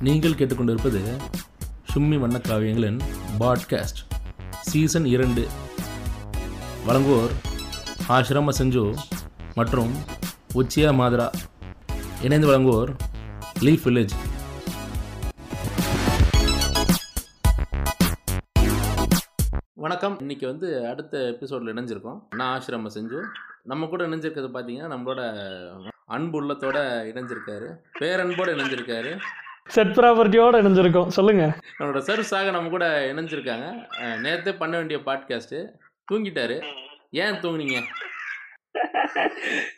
நீங்கள் கேட்டுக்கொண்டிருப்பது சும்மி வண்ணக்காவியங்களின் podcast season இரண்டு. வழங்குவோர் ஆசிரம செஞ்சு மற்றும் உச்சியா மாதரா. இணைந்து வழங்குவோர் லீஃப் வில்லேஜ். வணக்கம். இன்னைக்கு வந்து அடுத்த எபிசோடில் இணைஞ்சிருக்கோம். நான் ஆசிரம செஞ்சு. நம்ம கூட இணைஞ்சிருக்கிறது பார்த்தீங்கன்னா நம்மளோட அன்பு உள்ளத்தோட இணைஞ்சிருக்காரு. பேரன்போடு இணைஞ்சிருக்காரு. செட் ப்ராப்பர்ட்டியோட இணைஞ்சிருக்கோம். சொல்லுங்க. நம்மளோட சர்வீஸாக நம்ம கூட இணைஞ்சிருக்காங்க. நேத்தே பண்ண வேண்டிய பாட்காஸ்ட்டு தூங்கிட்டாரு. ஏன் தூங்குனீங்க?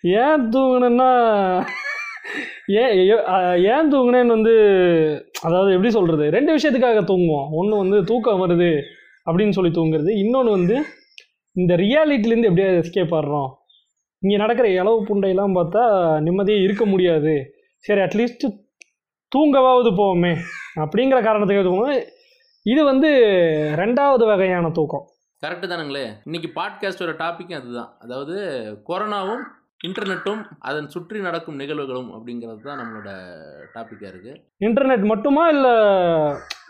ஏன் தூங்குனேன்னா ஏன் ஏன் தூங்குனேன்னு வந்து அதாவது எப்படி சொல்கிறது ரெண்டு விஷயத்துக்காக தூங்குவோம். ஒன்று வந்து தூக்கம் வருது அப்படின்னு சொல்லி தூங்குறது. இன்னொன்று வந்து இந்த ரியாலிட்டிலேருந்து எப்படியா எஸ்கேப் ஆடுறோம்? இங்கே நடக்கிற இளவு புண்டையெல்லாம் பார்த்தா நிம்மதியே இருக்க முடியாது. சரி அட்லீஸ்ட் தூங்கவாவது போவோமே அப்படிங்கிற காரணத்துக்காக தூங்குவோம் இது வந்து ரெண்டாவது வகையான தூக்கம். கரெக்டு தானுங்களே. இன்னைக்கு பாட்காஸ்டோட டாப்பிக்கும் அதுதான். அதாவது கொரோனாவும் இன்டர்நெட்டும் அதன் சுற்றி நடக்கும் நிகழ்வுகளும் அப்படிங்கிறது தான் நம்மளோட டாப்பிக்காக இருக்குது இன்டர்நெட் மட்டுமா இல்லை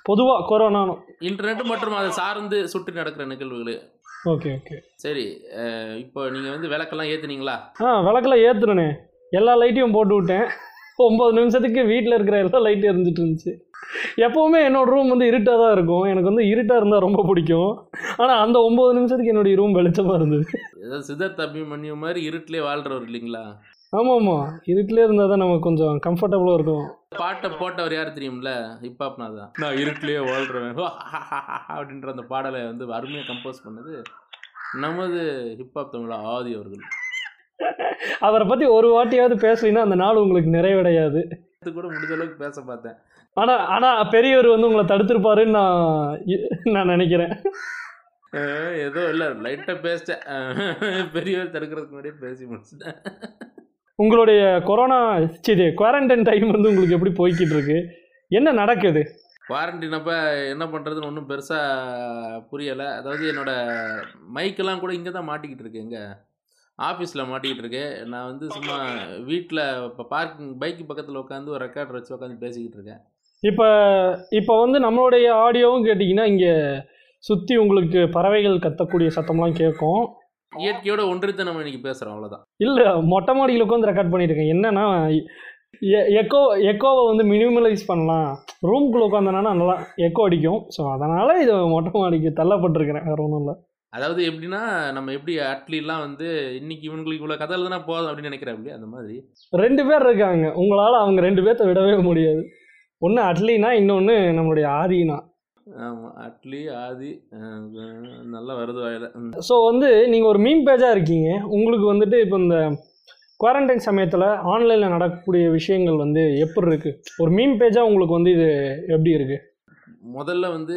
பொதுவாக கொரோனானும் இன்டர்நெட் மற்றும் அதை சார்ந்து சுற்றி நடக்கிற நிகழ்வுகள். ஓகே ஓகே சரி இப்போ நீங்கள் வந்து விளக்கெல்லாம் ஏற்றுனீங்களா ஆ விளக்கில் ஏற்றுனே எல்லா லைட்டையும் போட்டு விட்டேன். ஒம்பது நிமிஷத்துக்கு வீட்டில் இருக்கிற எல்லா லைட்டும் எரிஞ்சிட்டு இருந்துச்சு. எப்போவுமே என்னோட ரூம் வந்து இருட்டாக தான் இருக்கும். எனக்கு வந்து இருட்டாக இருந்தால் ரொம்ப பிடிக்கும். ஆனால் அந்த ஒம்பது நிமிஷத்துக்கு என்னுடைய ரூம் வெளிச்சமாக இருந்தது. ஏதாவது சித்தார்த் அபிமன்யு மாதிரி இருட்டிலே வாழ்கிறவர் இல்லைங்களா? ஆமாம் ஆமாம் இருட்டிலே இருந்தால் தான் நமக்கு கொஞ்சம் கம்ஃபர்டபுளாக இருக்கும். பாட்டை போட்டவர் யார் தெரியும்ல? ஹிப்ஹாப்னா தான் நான் இருட்டிலேயே வாழ்கிறேன் அப்படின்ற அந்த பாடலை வந்து அருமையாக கம்போஸ் பண்ணது நமது ஹிப்ஹாப் தமிழ் ஆதி அவர்கள். அவரை பற்றி ஒரு வாட்டியாவது பேசலைன்னா அந்த நாள் உங்களுக்கு நிறைவடையாது. கூட முடிஞ்ச அளவுக்கு பேச பார்த்தேன். ஆனால் ஆனால் பெரியவர் வந்து உங்களை தடுத்திருப்பாருன்னு நான் நான் நினைக்கிறேன். ஏதோ இல்லை லைட்டாக பேசிட்டேன். பெரியவர் தடுக்கிறதுக்கு முன்னாடியே பேசி முடிச்சிட்டேன். உங்களுடைய கொரோனா சரி குவாரண்டைன் டைம் வந்து உங்களுக்கு எப்படி போய்கிட்டு இருக்கு? என்ன நடக்குது? குவாரண்டைன் அப்போ என்ன பண்ணுறதுன்னு ஒன்றும் பெருசாக புரியலை. அதாவது என்னோட மைக்கெல்லாம் கூட இங்கே தான் மாட்டிக்கிட்டு இருக்கு எங்கே? ஆஃபீஸில் மாட்டிக்கிட்டு இருக்கு நான் வந்து சும்மா வீட்டில் இப்போ பார்க்கிங் பைக்கு பக்கத்தில் உட்காந்து ஒரு ரெக்கார்டர் வச்சு உட்காந்து பேசிக்கிட்டு இருக்கேன். இப்போ இப்போ வந்து நம்மளுடைய ஆடியோவும் கேட்டிங்கன்னா இங்கே சுற்றி உங்களுக்கு பறவைகள் கத்தக்கூடிய சத்தம்லாம் கேட்கும். இயற்கையோட ஒன்றித்து நம்ம இன்னைக்கு பேசுகிறோம் அவ்வளோதான் இல்லை மொட்டை மாடியில் உட்காந்து ரெக்கார்ட் பண்ணியிருக்கேன் என்னன்னா எக்கோ எக்கோவை வந்து மினிமலைஸ் பண்ணலாம். ரூம்குள்ளே உட்காந்தனா நல்லா எக்கோ அடிக்கும். ஸோ அதனால் இது மொட்டை மாடிக்கு தள்ளப்பட்டிருக்கிறேன். வேறு ஒன்றும் இல்லை. அதாவது எப்படின்னா நம்ம எப்படி அட்லிலாம் வந்து இன்னைக்கு இவங்களுக்கு இவ்வளோ கதை எழுதுனா போதும் அப்படின்னு நினைக்கிறேன் அப்படி அந்த மாதிரி. ரெண்டு பேர் இருக்காங்க. உங்களால் அவங்க ரெண்டு பேர்த்த விடவே முடியாது. ஒன்று அட்லினா இன்னொன்று நம்மளுடைய ஆதினா. ஆமாம் அட்லி ஆதி நல்லா வருது வாயில. ஸோ வந்து நீங்கள் ஒரு மீன் பேஜாக இருக்கீங்க. உங்களுக்கு வந்துட்டு இப்போ இந்த குவாரண்டைன் சமயத்தில் ஆன்லைனில் நடக்கக்கூடிய விஷயங்கள் வந்து எப்படி இருக்குது ஒரு மீன் பேஜாக உங்களுக்கு வந்து இது எப்படி இருக்குது முதல்ல வந்து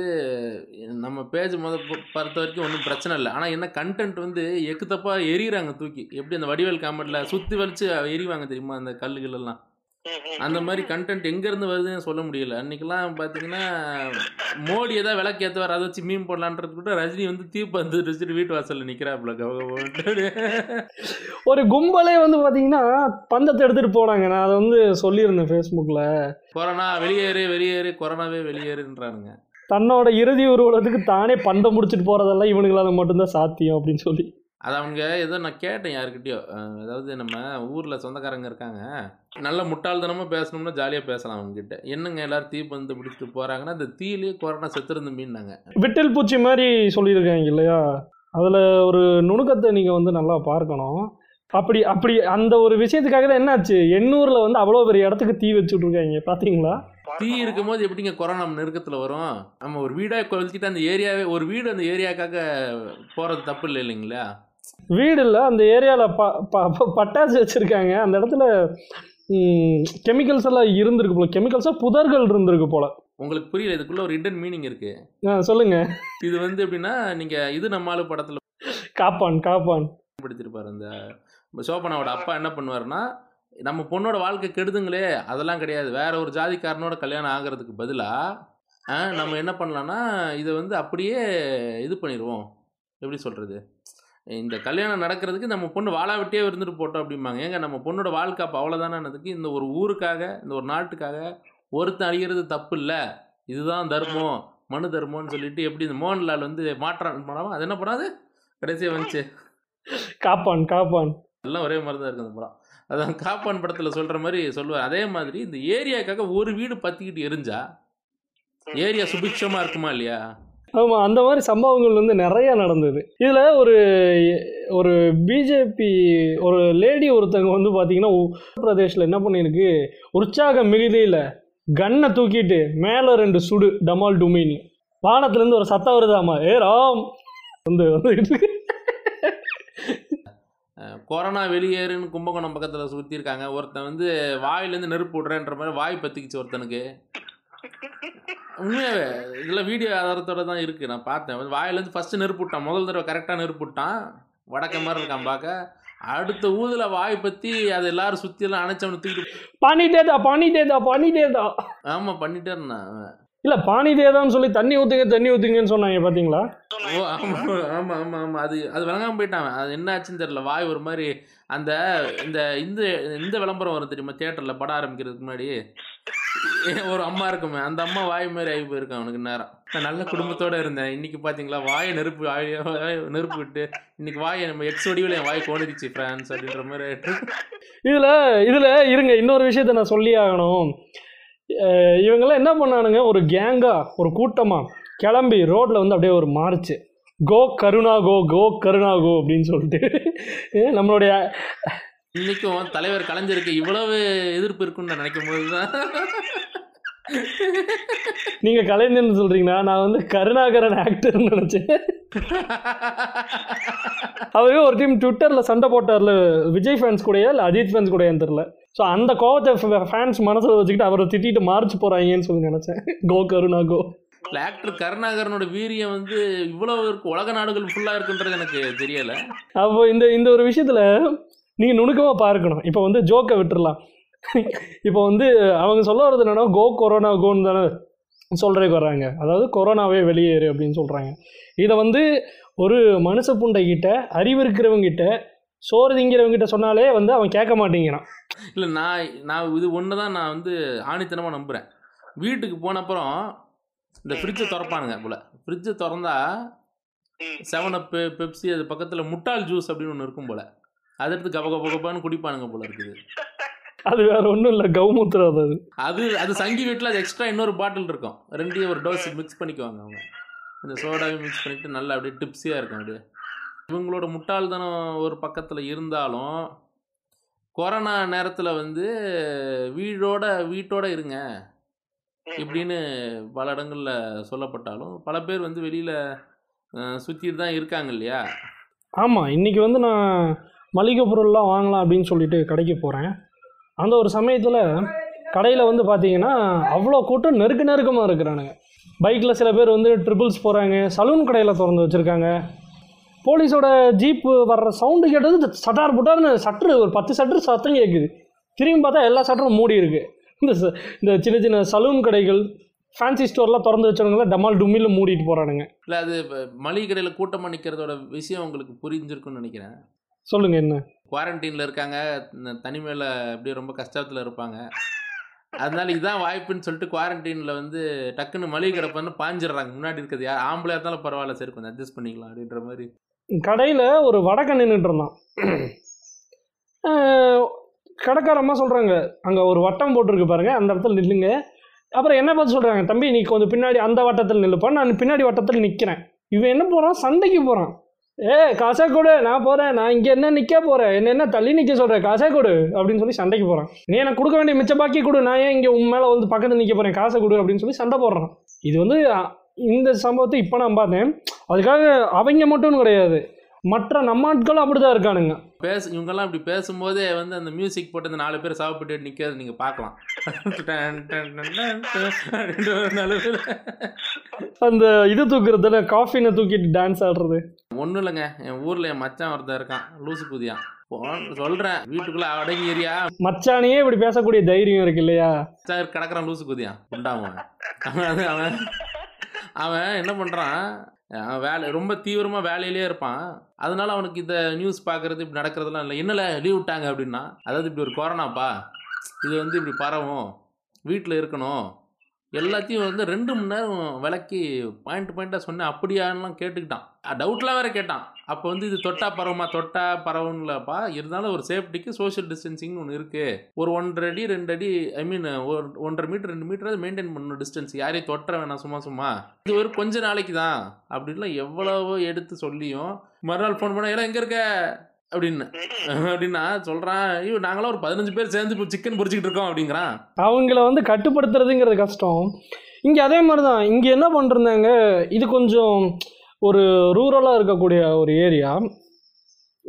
நம்ம பேஜ் முத பொறுத்த வரைக்கும் ஒன்றும் பிரச்சனை இல்லை. ஆனால் என்ன கண்டென்ட் வந்து எக்கு தப்பாக எரியிறாங்க தூக்கி. எப்படி அந்த வடிவேல் காமெடியில் சுற்றி வலிச்சு எரிவாங்க தெரியுமா அந்த கல்லுகள் எல்லாம்? அந்த மாதிரி கண்டென்ட் எங்கேருந்து வருதுன்னு சொல்ல முடியல. அன்றைக்கெல்லாம் பார்த்தீங்கன்னா மோடி ஏதாவது விளக்கு ஏற்றுவார் அதை வச்சு மீன் போடலான்றது கூட ரஜினி வந்து தீப்பு வந்து வச்சுட்டு வீட்டு வாசலில் நிற்கிறாப்புல ஒரு கும்பலே வந்து பார்த்தீங்கன்னா பந்தத்தை எடுத்துகிட்டு போனாங்க. நான் அதை வந்து சொல்லியிருந்தேன் ஃபேஸ்புக்கில் கொரோனா வெளியேறு வெளியேறு கொரோனாவே வெளியேறுன்றானுங்க. தன்னோட இறுதி ஊர்வலத்துக்கு தானே பந்தம் முடிச்சிட்டு போகிறதெல்லாம் இவனுங்களால மட்டும்தான் சாத்தியம் அப்படின்னு சொல்லி. அது அவங்க ஏதோ நான் கேட்டேன் யாருக்கிட்டயோ. அதாவது நம்ம ஊரில் சொந்தக்காரங்க இருக்காங்க. நல்ல முட்டாள்தனமாக பேசணும்னா ஜாலியாக பேசலாம் அவங்ககிட்ட. என்னங்க எல்லாரும் தீ வந்து பிடிச்சிட்டு போகிறாங்கன்னா அந்த தீயிலேயே கொரோனா செத்துருந்து மீன்னாங்க. விட்டில் பூச்சி மாதிரி சொல்லியிருக்காங்க இல்லையா? அதில் ஒரு நுணுக்கத்தை நீங்கள் வந்து நல்லா பார்க்கணும். அப்படி அப்படி அந்த ஒரு விஷயத்துக்காக தான் என்னாச்சு? எண்ணூரில் வந்து அவ்வளோ பெரிய இடத்துக்கு தீ வச்சுட்டு இருக்காங்க பார்த்தீங்களா தீ இருக்கும்போது எப்படிங்க கொரோனா நம்ம நெருக்கத்தில் வரும்? நம்ம ஒரு வீடாக கொளுத்திட்டு அந்த ஏரியாவே ஒரு வீடு அந்த ஏரியாக்காக போகிறது தப்பு இல்லை இல்லைங்களா? வீடு இல்லை அந்த ஏரியாவில் ப பட்டாசு வச்சுருக்காங்க. அந்த இடத்துல கெமிக்கல்ஸ் எல்லாம் இருந்திருக்கு போல. கெமிக்கல்ஸாக புதர்கள் இருந்திருக்கு போல. உங்களுக்கு புரியல இதுக்குள்ள ஒரு இடன் மீனிங் இருக்குது ஆ சொல்லுங்க. இது வந்து எப்படின்னா நீங்கள் இது நம்மால் படத்தில் காப்பான் காப்பான். படுத்திருப்பார் அந்த சோபனாவோட அப்பா என்ன பண்ணுவாருன்னா நம்ம பொண்ணோட வாழ்க்கை கெடுதுங்களே அதெல்லாம் கிடையாது. வேற ஒரு ஜாதிக்காரனோட கல்யாணம் ஆகிறதுக்கு பதிலாக நம்ம என்ன பண்ணலான்னா இதை வந்து அப்படியே இது பண்ணிடுவோம் எப்படி சொல்கிறது இந்த கல்யாணம் நடக்கிறதுக்கு நம்ம பொண்ணு வாழாவிட்டே இருந்துட்டு போட்டோம் அப்படிம்பாங்க. ஏங்க நம்ம பொண்ணோட வாழ்க்கை அப்போ அவ்வளோதானதுக்கு இந்த ஒரு ஊருக்காக இந்த ஒரு நாட்டுக்காக ஒருத்தன் அழிகிறது தப்பு இல்லை இதுதான் தர்மம் மனு தர்மம்னு சொல்லிட்டு எப்படி இந்த மோகன்லால் வந்து மாற்றான் படம் அது என்ன அது கடைசியாக வந்துச்சு. காப்பான் காப்பான். எல்லாம் ஒரே மாதிரி தான் இருக்குது அந்த படம். அதான் காப்பான் படத்தில் சொல்கிற மாதிரி சொல்லுவார். அதே மாதிரி இந்த ஏரியாக்காக ஒரு வீடு பற்றிக்கிட்டு எரிஞ்சா ஏரியா சுபிக்ஷமாக இருக்குமா இல்லையா? ஆமாம் அந்த மாதிரி சம்பவங்கள் வந்து நிறைய நடந்தது. இதில் ஒரு ஒரு பிஜேபி ஒரு லேடி ஒருத்தங்க வந்து பார்த்தீங்கன்னா உத்தரப்பிரதேஷில் என்ன பண்ணியிருக்கு? உற்சாக மிகுதியில் கன்னை தூக்கிட்டு மேலே ரெண்டு சுடு டமால் டுமின். வானத்துலேருந்து ஒரு சத்தம் வருதாமா ஏ ராம்! வந்து வந்து கொரோனா வெளியேறுன்னு கும்பகோணம் பக்கத்தில் சுற்றிருக்காங்க ஒருத்தன் வந்து வாயிலேருந்து நெருப்பு விடுறேன்ற மாதிரி வாய் பற்றிக்கிச்சு ஒருத்தனுக்கு. உண்மையாவே இதெல்லாம் வீடியோ ஆதாரத்தோட தான் இருக்குது நான் பார்த்தேன். வாயிலேருந்து ஃபஸ்ட்டு நெருப்பு விட்டான் முதல் தடவை கரெக்டாக நெருப்பு விட்டான் வடக்க மாதிரி இருக்கான் பார்க்க அடுத்த ஊதில் வாய் பற்றி அது எல்லாரும் சுற்றியெல்லாம் அணைச்சவனை தூக்கிட்டு தேதா பானி தேதா ஆமாம் பண்ணிட்டே இருந்தான். இல்லை பானி தேதான்னு சொல்லி தண்ணி ஊற்றுங்க தண்ணி ஊற்றுங்கன்னு சொன்னாங்க பார்த்தீங்களா ஓ ஆமாம் ஆமாம் ஆமாம் ஆமாம் அது அது விளங்காம போயிட்டான். அது என்ன ஆச்சுன்னு தெரியல. வாய் ஒரு மாதிரி அந்த இந்த இந்த இந்த விளம்பரம் வரும் தெரியுமா? தியேட்டரில் படம் ஆரம்பிக்கிறதுக்கு முன்னாடி. ஒரு அம்மா இருக்குமே அந்த அம்மா வாய் மாதிரி ஆகி போயிருக்கான் அவனுக்கு நேரம் நான் நல்ல குடும்பத்தோட இருந்தேன். இன்னைக்கு பாத்தீங்களா வாயை நெருப்பு நெருப்பு விட்டு இன்னைக்கு வாயை நம்ம எக்ஸ் வடிவில் என் வாய் கோணிடுச்சு ஃப்ரான்ஸ் அப்படின்ற மாதிரி ஆயிட்டு. இதில் இதில் இருங்க இன்னொரு விஷயத்த நான் சொல்லி ஆகணும். இவங்கெல்லாம் என்ன பண்ணானுங்க? ஒரு கேங்கா ஒரு கூட்டமாக கிளம்பி ரோட்டில் வந்து அப்படியே ஒரு march go Karuna go go Karuna go அப்படின்னு சொல்லிட்டு. நம்மளுடைய இன்னைக்கும் தலைவர் கலைஞருக்கு இவ்வளவு எதிர்ப்பு இருக்குன்னு நான் நினைக்கும் போது தான் நீங்கள் கலைஞர்னு சொல்கிறீங்கன்னா நான் வந்து கருணாகரன் ஆக்டர்னு நினச்சேன். அவரே ஒரு டீம் ட்விட்டரில் சண்டை போட்டார்ல விஜய் ஃபேன்ஸ் கூடயா இல்லை அஜித் ஃபேன்ஸ் கூடயான்னு தெரில ஸோ அந்த கோவத்தை ஃபேன்ஸ் மனசில் வச்சுக்கிட்டு அவரை திட்டிட்டு மார்ச் போகிறாங்கன்னு சொல்லி நினச்சேன். கோ கருணா கோ. ஆக்டர் கருணாகரனோட வீரியம் வந்து இவ்வளவு இருக்கு. உலக நாடுகள் ஃபுல்லா இருக்குன்றது எனக்கு தெரியல. அப்போ இந்த இந்த ஒரு விஷயத்தில் நீங்கள் நுணுக்கமாக பார்க்கணும். இப்போ வந்து ஜோக்கை விட்டுறலாம். இப்போ வந்து அவங்க சொல்ல வர்றது என்னன்னா கோ கொரோனா கோன்னு தானே சொல்கிறதுக்கு வர்றாங்க. அதாவது கொரோனாவே வெளியேறு அப்படின்னு சொல்கிறாங்க இதை வந்து ஒரு மனுஷ புண்டைக்கிட்ட அறிவு இருக்கிறவங்கிட்ட சோறு திங்கிறவங்கிட்ட சொன்னாலே வந்து அவன் கேட்க மாட்டேங்கிறான். இல்லை நான் நான் இது ஒன்று தான் நான் வந்து ஆணித்தனமாக நம்புகிறேன் வீட்டுக்கு போன அப்புறம் இந்த ஃப்ரிட்ஜை திறப்பானுங்க போல. ஃப்ரிட்ஜை திறந்தா செவன் அப்பு பெப்சி அது பக்கத்தில் முட்டாள் ஜூஸ் அப்படின்னு ஒன்று இருக்கும் போல. அதை எடுத்து கப கப கபான்னு குடிப்பானுங்க போல இருக்குது. அது வேற ஒன்றும் இல்லை கவுமுத்திரம் அது அது. அது சங்கி வீட்டில் அது எக்ஸ்ட்ரா இன்னொரு பாட்டில் இருக்கும். ரெண்டையும் ஒரு டோஸ் மிக்ஸ் பண்ணிக்குவாங்க அவங்க. இந்த சோடாவையும் மிக்ஸ் பண்ணிட்டு நல்லா அப்படியே டிப்ஸியாக இருக்கும் அப்படியே. இவங்களோட முட்டாள்தனம் ஒரு பக்கத்தில் இருந்தாலும் கொரோனா நேரத்தில் வந்து வீடோட வீட்டோட இருங்க. இப்படின்னு பல இடங்களில் சொல்லப்பட்டாலும் பல பேர் வந்து வெளியில் சுற்றிட்டு தான் இருக்காங்க இல்லையா? ஆமாம் இன்றைக்கி வந்து நான் மளிகை பொருள்லாம் வாங்கலாம் அப்படின்னு சொல்லிட்டு கடைக்கு போகிறேன் அந்த ஒரு சமயத்தில் கடையில் வந்து பார்த்தீங்கன்னா அவ்வளோ கூட்டம் நெருக்க நெருக்கமாக இருக்கிறானுங்க. பைக்கில் சில பேர் வந்து ட்ரிபிள்ஸ் போகிறாங்க சலூன் கடையில் திறந்து வச்சுருக்காங்க. போலீஸோட ஜீப்பு வர்ற சவுண்டு கேட்டது சட்டார் புட்டார்னு சட்ரு ஒரு பத்து சட்ரு சத்தம் கேட்குது திரும்பி பார்த்தா எல்லா சட்டரும் மூடி இருக்கு இந்த இந்த சின்ன சின்ன சலூன் கடைகள் ஃபேன்சி ஸ்டோர்லாம் திறந்து வச்சவங்கள டமால் டும்மில் மூடிட்டு போகிறானுங்க இல்லை அது மளிகை கடையில் கூட்டமாக நிற்கிறதோட விஷயம் உங்களுக்கு புரிஞ்சிருக்குன்னு நினைக்கிறேன். சொல்லுங்கள் என்ன? குவாரண்டைனில் இருக்காங்க தனிமையில் அப்படியே ரொம்ப கஷ்டத்தில் இருப்பாங்க. அதனால இதான் வாய்ப்புன்னு சொல்லிட்டு குவாரண்டைனில் வந்து டக்குன்னு மளிகை கடை பண்ணு பாஞ்சிடுறாங்க. முன்னாடி இருக்கிறது யார் ஆம்பளையாக இருந்தாலும் பரவாயில்ல சரி கொஞ்சம் அட்ஜஸ்ட் பண்ணிக்கலாம் அப்படின்ற மாதிரி. கடையில் ஒரு இருந்தான் அஹ் கடைக்காரம்மா சொல்கிறாங்க அங்கே ஒரு வட்டம் போட்டிருக்கு பாருங்கள் அந்த இடத்துல நில்லுங்க. அப்புறம் என்ன பார்த்து சொல்கிறாங்க தம்பி நீ கொஞ்சம் பின்னாடி அந்த வட்டத்தில் நில்லுப்பா நான் பின்னாடி வட்டத்தில் நிற்கிறேன் இவன் என்ன போகிறான் சண்டைக்கு போகிறான் ஏ காசா கொடு நான் போகிறேன் நான் இங்கே என்ன நிற்க போகிறேன் என்ன என்ன தள்ளி நிற்க சொல்கிறேன் காசா கொடு அப்படின்னு சொல்லி சண்டைக்கு போகிறான் நீ எனக்கு கொடுக்க வேண்டிய மிச்ச பாக்கி கொடு நான் ஏன் இங்கே உன் மேலே வந்து பக்கத்தில் நிற்க போகிறேன் காசை கொடு அப்படின்னு சொல்லி சண்டை போடுறான். இது வந்து இந்த சம்பவத்தை இப்போ நான் பார்த்தேன். அதுக்காக அவங்க மட்டும் கிடையாது. மற்ற நம்ம ஆட்களும் அப்படி தான் இருக்கானுங்க. பேச இவங்கெல்லாம் இப்படி பேசும்போதே வந்து அந்த மியூசிக் போட்டு அந்த நாலு பேர் சாப்பிட்டு நிற்கிறது நீங்கள் பார்க்கலாம். அந்த இது தூக்குறதுல காஃபினை தூக்கிட்டு டான்ஸ் ஆடுறது. ஒன்றும் இல்லைங்க. என் ஊரில் என் மச்சான் ஒருத்தன் இருக்கான். லூசு புதியான் சொல்கிறேன் வீட்டுக்குள்ளே அடங்கிறியா? மச்சானையே இப்படி பேசக்கூடிய தைரியம் இருக்கு இல்லையா? சார் கிடக்குறான் லூசு குதியான் உண்டாமன் அவன்? அவன் என்ன பண்ணுறான் அவன் வேலை ரொம்ப தீவிரமாக வேலையிலே இருப்பான். அதனால அவனுக்கு இந்த நியூஸ் பார்க்குறது இப்படி நடக்கிறதுலாம் இல்லை. என்னல லீவ் விட்டாங்க அப்படின்னா அதாவது இப்படி ஒரு கொரோனாப்பா இது வந்து இப்படி பரவும். வீட்டில் இருக்கணும். எல்லாத்தையும் வந்து ரெண்டு மணி நேரம் விளக்கி பாயிண்ட் பாயிண்ட்டாக சொன்னேன். அப்படியான்லாம் கேட்டுக்கிட்டான். டவுட்லாம் வேற கேட்டான். அப்போ வந்து இது தொட்டா பரவுமா? தொட்டா பரவுங்களப்பா இருந்தாலும் ஒரு சேஃப்டிக்கு சோஷியல் டிஸ்டன்சிங்னு ஒன்று இருக்குது ஒரு ஒன்றரை அடி ரெண்டு அடி ஐ மீன் ஒரு ஒன்றரை மீட்டர் ரெண்டு மீட்டர் மெயின்டைன் பண்ணணும் டிஸ்டன்ஸ் யாரையும் தொட்டுற வேணாம் சும்மா சும்மா. இது ஒரு கொஞ்ச நாளைக்கு தான் அப்படின்லாம் எவ்வளவோ எடுத்து சொல்லியும். மறுநாள் ஃபோன் பண்ண எல்லாம் எங்கே இருக்க? அப்படின்னு. அப்படின்னா சொல்கிறான் ஐயோ நாங்களாம் ஒரு பதினஞ்சு பேர் சேர்ந்து இப்போ சிக்கன் பொரிச்சிக்கிட்டு இருக்கோம் அப்படிங்கிறான். அவங்கள வந்து கட்டுப்படுத்துறதுங்கிறது கஷ்டம். இங்கே அதே மாதிரி தான் இங்கே என்ன பண்ணிருந்தாங்க இது கொஞ்சம் ஒரு ரூரலாக இருக்கக்கூடிய ஒரு ஏரியா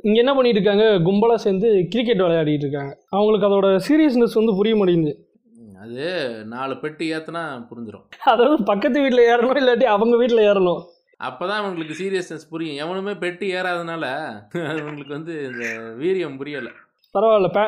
இங்கே என்ன பண்ணிட்டு இருக்காங்க கும்பலாக சேர்ந்து கிரிக்கெட் விளையாடிட்டு இருக்காங்க. அவங்களுக்கு அதோட சீரியஸ்னஸ் வந்து புரிய மாட்டேங்குது. அது நாலு பெட்டி ஏற்றுனா புரிஞ்சிடும் அதாவது பக்கத்து வீட்டில் ஏறணும் இல்லாட்டி அவங்க வீட்டில் ஏறணும். அப்போ தான் அவங்களுக்கு சீரியஸ்னஸ் புரியும். எவனுமே பெட்டி ஏறாதனால அவங்களுக்கு வந்து இந்த வீரியம் புரியலை. பரவாயில்ல பே